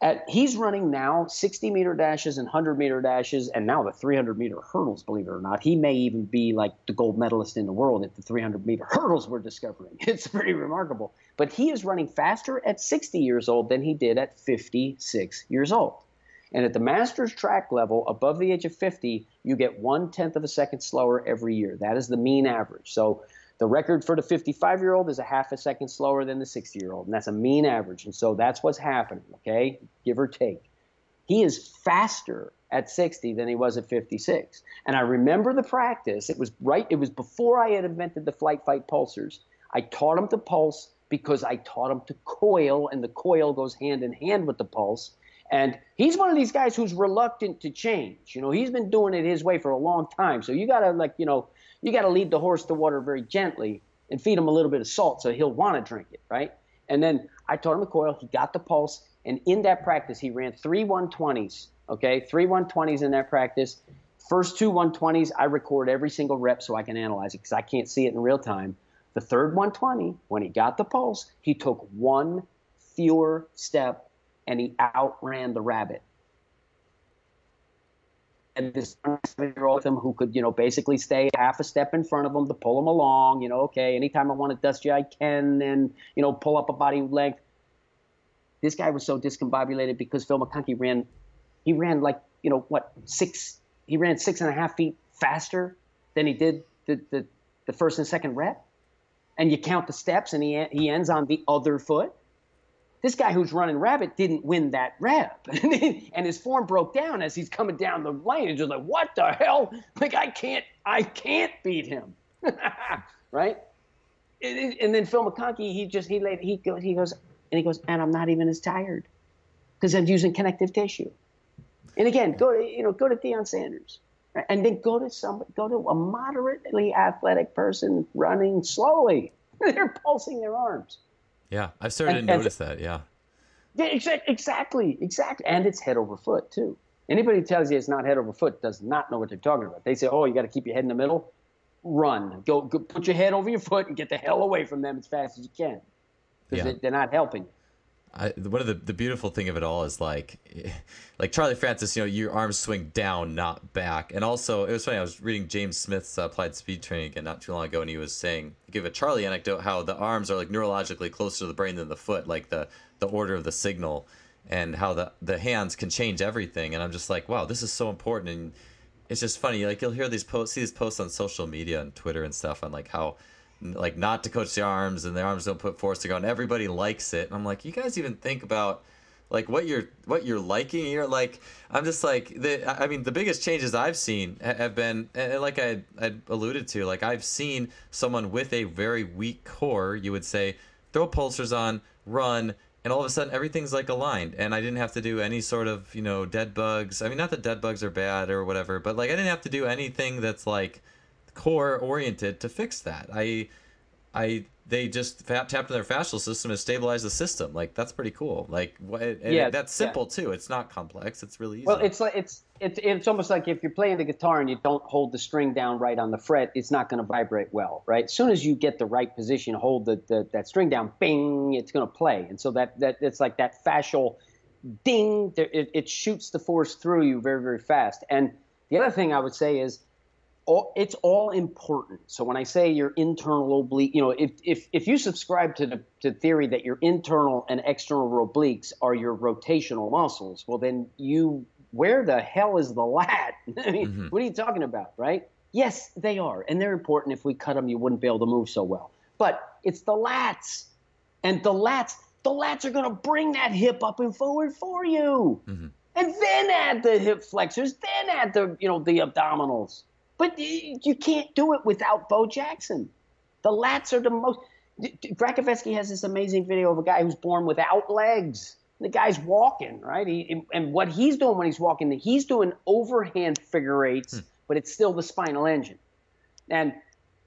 At, he's running now 60 meter dashes and 100 meter dashes, and now the 300 meter hurdles. Believe it or not, he may even be like the gold medalist in the world at the 300 meter hurdles. We're discovering it's pretty remarkable. But he is running faster at 60 years old than he did at 56 years old. And at the master's track level, above the age of 50, you get one tenth of a second slower every year. That is the mean average. So the record for the 55 year old is a half a second slower than the 60 year old. And that's a mean average. And so that's what's happening, okay? Give or take. He is faster at 60 than he was at 56. And I remember the practice. It was right, it was before I had invented the flight fight pulsers. I taught him to pulse because I taught him to coil, and the coil goes hand in hand with the pulse. And he's one of these guys who's reluctant to change. You know, he's been doing it his way for a long time. So you got to, like, you know, you got to lead the horse to water very gently and feed him a little bit of salt so he'll want to drink it, right? And then I taught him the coil. He got the pulse. And in that practice, he ran three 120s, okay? Three 120s in that practice. First two 120s, I record every single rep so I can analyze it because I can't see it in real time. The third 120, when he got the pulse, he took one fewer step and he outran the rabbit. And this year old him who could, you know, basically stay half a step in front of him to pull him along. You know, okay, anytime I want to dust you, I can, and you know, pull up a body length. This guy was so discombobulated because Phil McConkey ran, he ran like you know what six, he ran six and a half feet faster than he did the the, the first and second rep, and you count the steps, and he he ends on the other foot this guy who's running rabbit didn't win that rep. and his form broke down as he's coming down the lane. And just like, what the hell? Like, I can't, I can't beat him. right? And then Phil McConkey, he just, he laid, he goes, he goes, and he goes, and I'm not even as tired because I'm using connective tissue. And again, go to, you know, go to Deion Sanders. Right? And then go to some, go to a moderately athletic person running slowly. They're pulsing their arms. Yeah, I've started and, to notice that. Yeah. Yeah, exact exactly, exactly, and it's head over foot too. Anybody who tells you it's not head over foot does not know what they're talking about. They say, "Oh, you got to keep your head in the middle." Run, go, go, put your head over your foot and get the hell away from them as fast as you can, because yeah. they, are not helping. I, one of the, the beautiful thing of it all is like like Charlie Francis, you know, your arms swing down, not back. And also, it was funny. I was reading James Smith's uh, applied speed training again not too long ago, and he was saying, give a Charlie anecdote how the arms are like neurologically closer to the brain than the foot, like the the order of the signal, and how the the hands can change everything. And I'm just like, wow, this is so important. And it's just funny. Like you'll hear these posts, see these posts on social media and Twitter and stuff, on like how like not to coach the arms and the arms don't put force to go and everybody likes it and i'm like you guys even think about like what you're what you're liking. You're like I'm just like the I mean the biggest changes I've seen have been like I I alluded to like I've seen someone with a very weak core. You would say throw pulsers on, run, and all of a sudden everything's like aligned and i didn't have to do any sort of you know dead bugs i mean not that dead bugs are bad or whatever but like i didn't have to do anything that's like core oriented to fix that i i they just tapped into their fascial system and stabilized the system. Like that's pretty cool. Like yeah, that's simple yeah. too. It's not complex. It's really easy. Well, it's like it's it's it's almost like if you're playing the guitar and you don't hold the string down right on the fret, it's not going to vibrate well, right? As soon as you get the right position, hold the, the that string down, bing, it's going to play. And so that that it's like that fascial ding. It, it shoots the force through you very very fast. And the other thing I would say is all, it's all important. So when I say your internal oblique, you know, if, if, if you subscribe to the to theory that your internal and external obliques are your rotational muscles, well then you where the hell is the lat? I mean, mm-hmm. what are you talking about, right? Yes, they are, and they're important. If we cut them, you wouldn't be able to move so well. But it's the lats, and the lats, the lats are going to bring that hip up and forward for you, mm-hmm. and then add the hip flexors, then add the you know the abdominals. But you can't do it without Bo Jackson. The lats are the most. Gracovetsky has this amazing video of a guy who's born without legs. The guy's walking, right? He, and what he's doing when he's walking, he's doing overhand figure eights, hmm. but it's still the spinal engine. And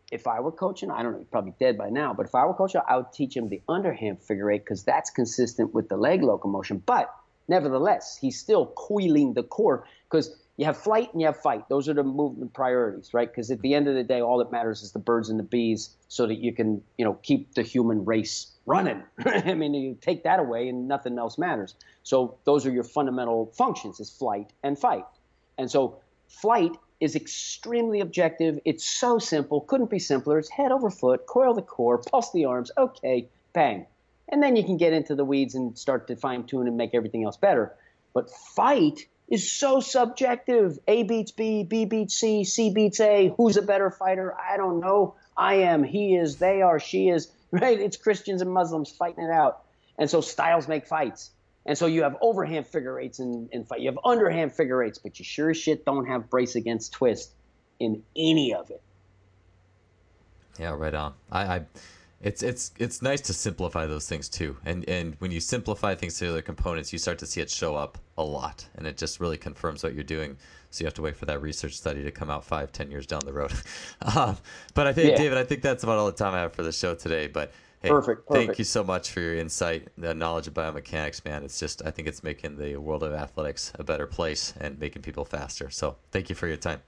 if I were coaching, I don't know, he's probably dead by now, but if I were coaching, I would teach him the underhand figure eight because that's consistent with the leg locomotion. But nevertheless, he's still coiling the core because you have flight and you have fight. Those are the movement priorities, right? Because at the end of the day, all that matters is the birds and the bees, so that you can, you know, keep the human race running. I mean, you take that away, and nothing else matters. So those are your fundamental functions: is flight and fight. And so flight is extremely objective. It's so simple, couldn't be simpler. It's head over foot, coil the core, pulse the arms. Okay, bang, and then you can get into the weeds and start to fine tune and make everything else better. But fight is so subjective. A beats B, B beats C, C beats A. Who's a better fighter? I don't know. I am, he is, they are, she is, right? It's Christians and Muslims fighting it out. And so styles make fights. And so you have overhand figure eights in, in fight. You have underhand figure eights, but you sure as shit don't have brace against twist in any of it. Yeah, right on. I, I it's it's it's nice to simplify those things too. And and when you simplify things to other components you start to see it show up a lot. And it just really confirms what you're doing. So you have to wait for that research study to come out five ten years down the road. Um, but i think yeah. david i think that's about all the time i have for the show today. But hey perfect, perfect. thank you so much for your insight the knowledge of biomechanics man. It's just i think it's making the world of athletics a better place and making people faster. So thank you for your time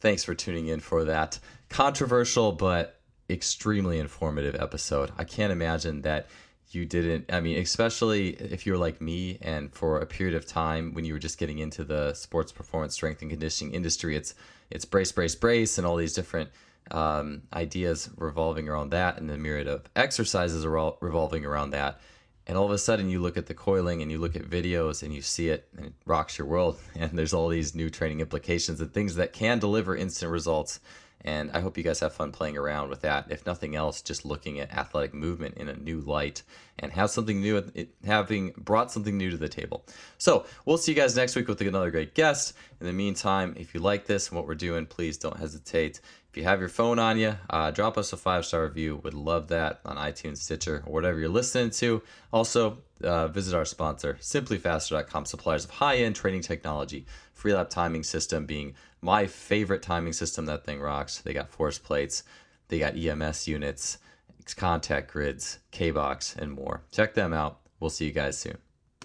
Thanks for tuning in for that controversial but extremely informative episode. I can't imagine that you didn't i mean especially if you're like me and for a period of time when you were just getting into the sports performance strength and conditioning industry it's it's brace brace brace and all these different um, ideas revolving around that and the myriad of exercises revolving around that and all of a sudden you look at the coiling and you look at videos and you see it and it rocks your world and there's all these new training implications and things that can deliver instant results and I hope you guys have fun playing around with that. If nothing else, just looking at athletic movement in a new light and have something new, having brought something new to the table. So we'll see you guys next week with another great guest. In the meantime, if you like this and what we're doing, please don't hesitate. If you have your phone on you, uh, drop us a five star review. Would love that on iTunes, Stitcher, or whatever you're listening to. Also, uh, visit our sponsor, simplyfaster.com, suppliers of high end training technology. Freelap timing system being my favorite timing system. That thing rocks. They got force plates, they got EMS units, contact grids, K box, and more. Check them out. We'll see you guys soon.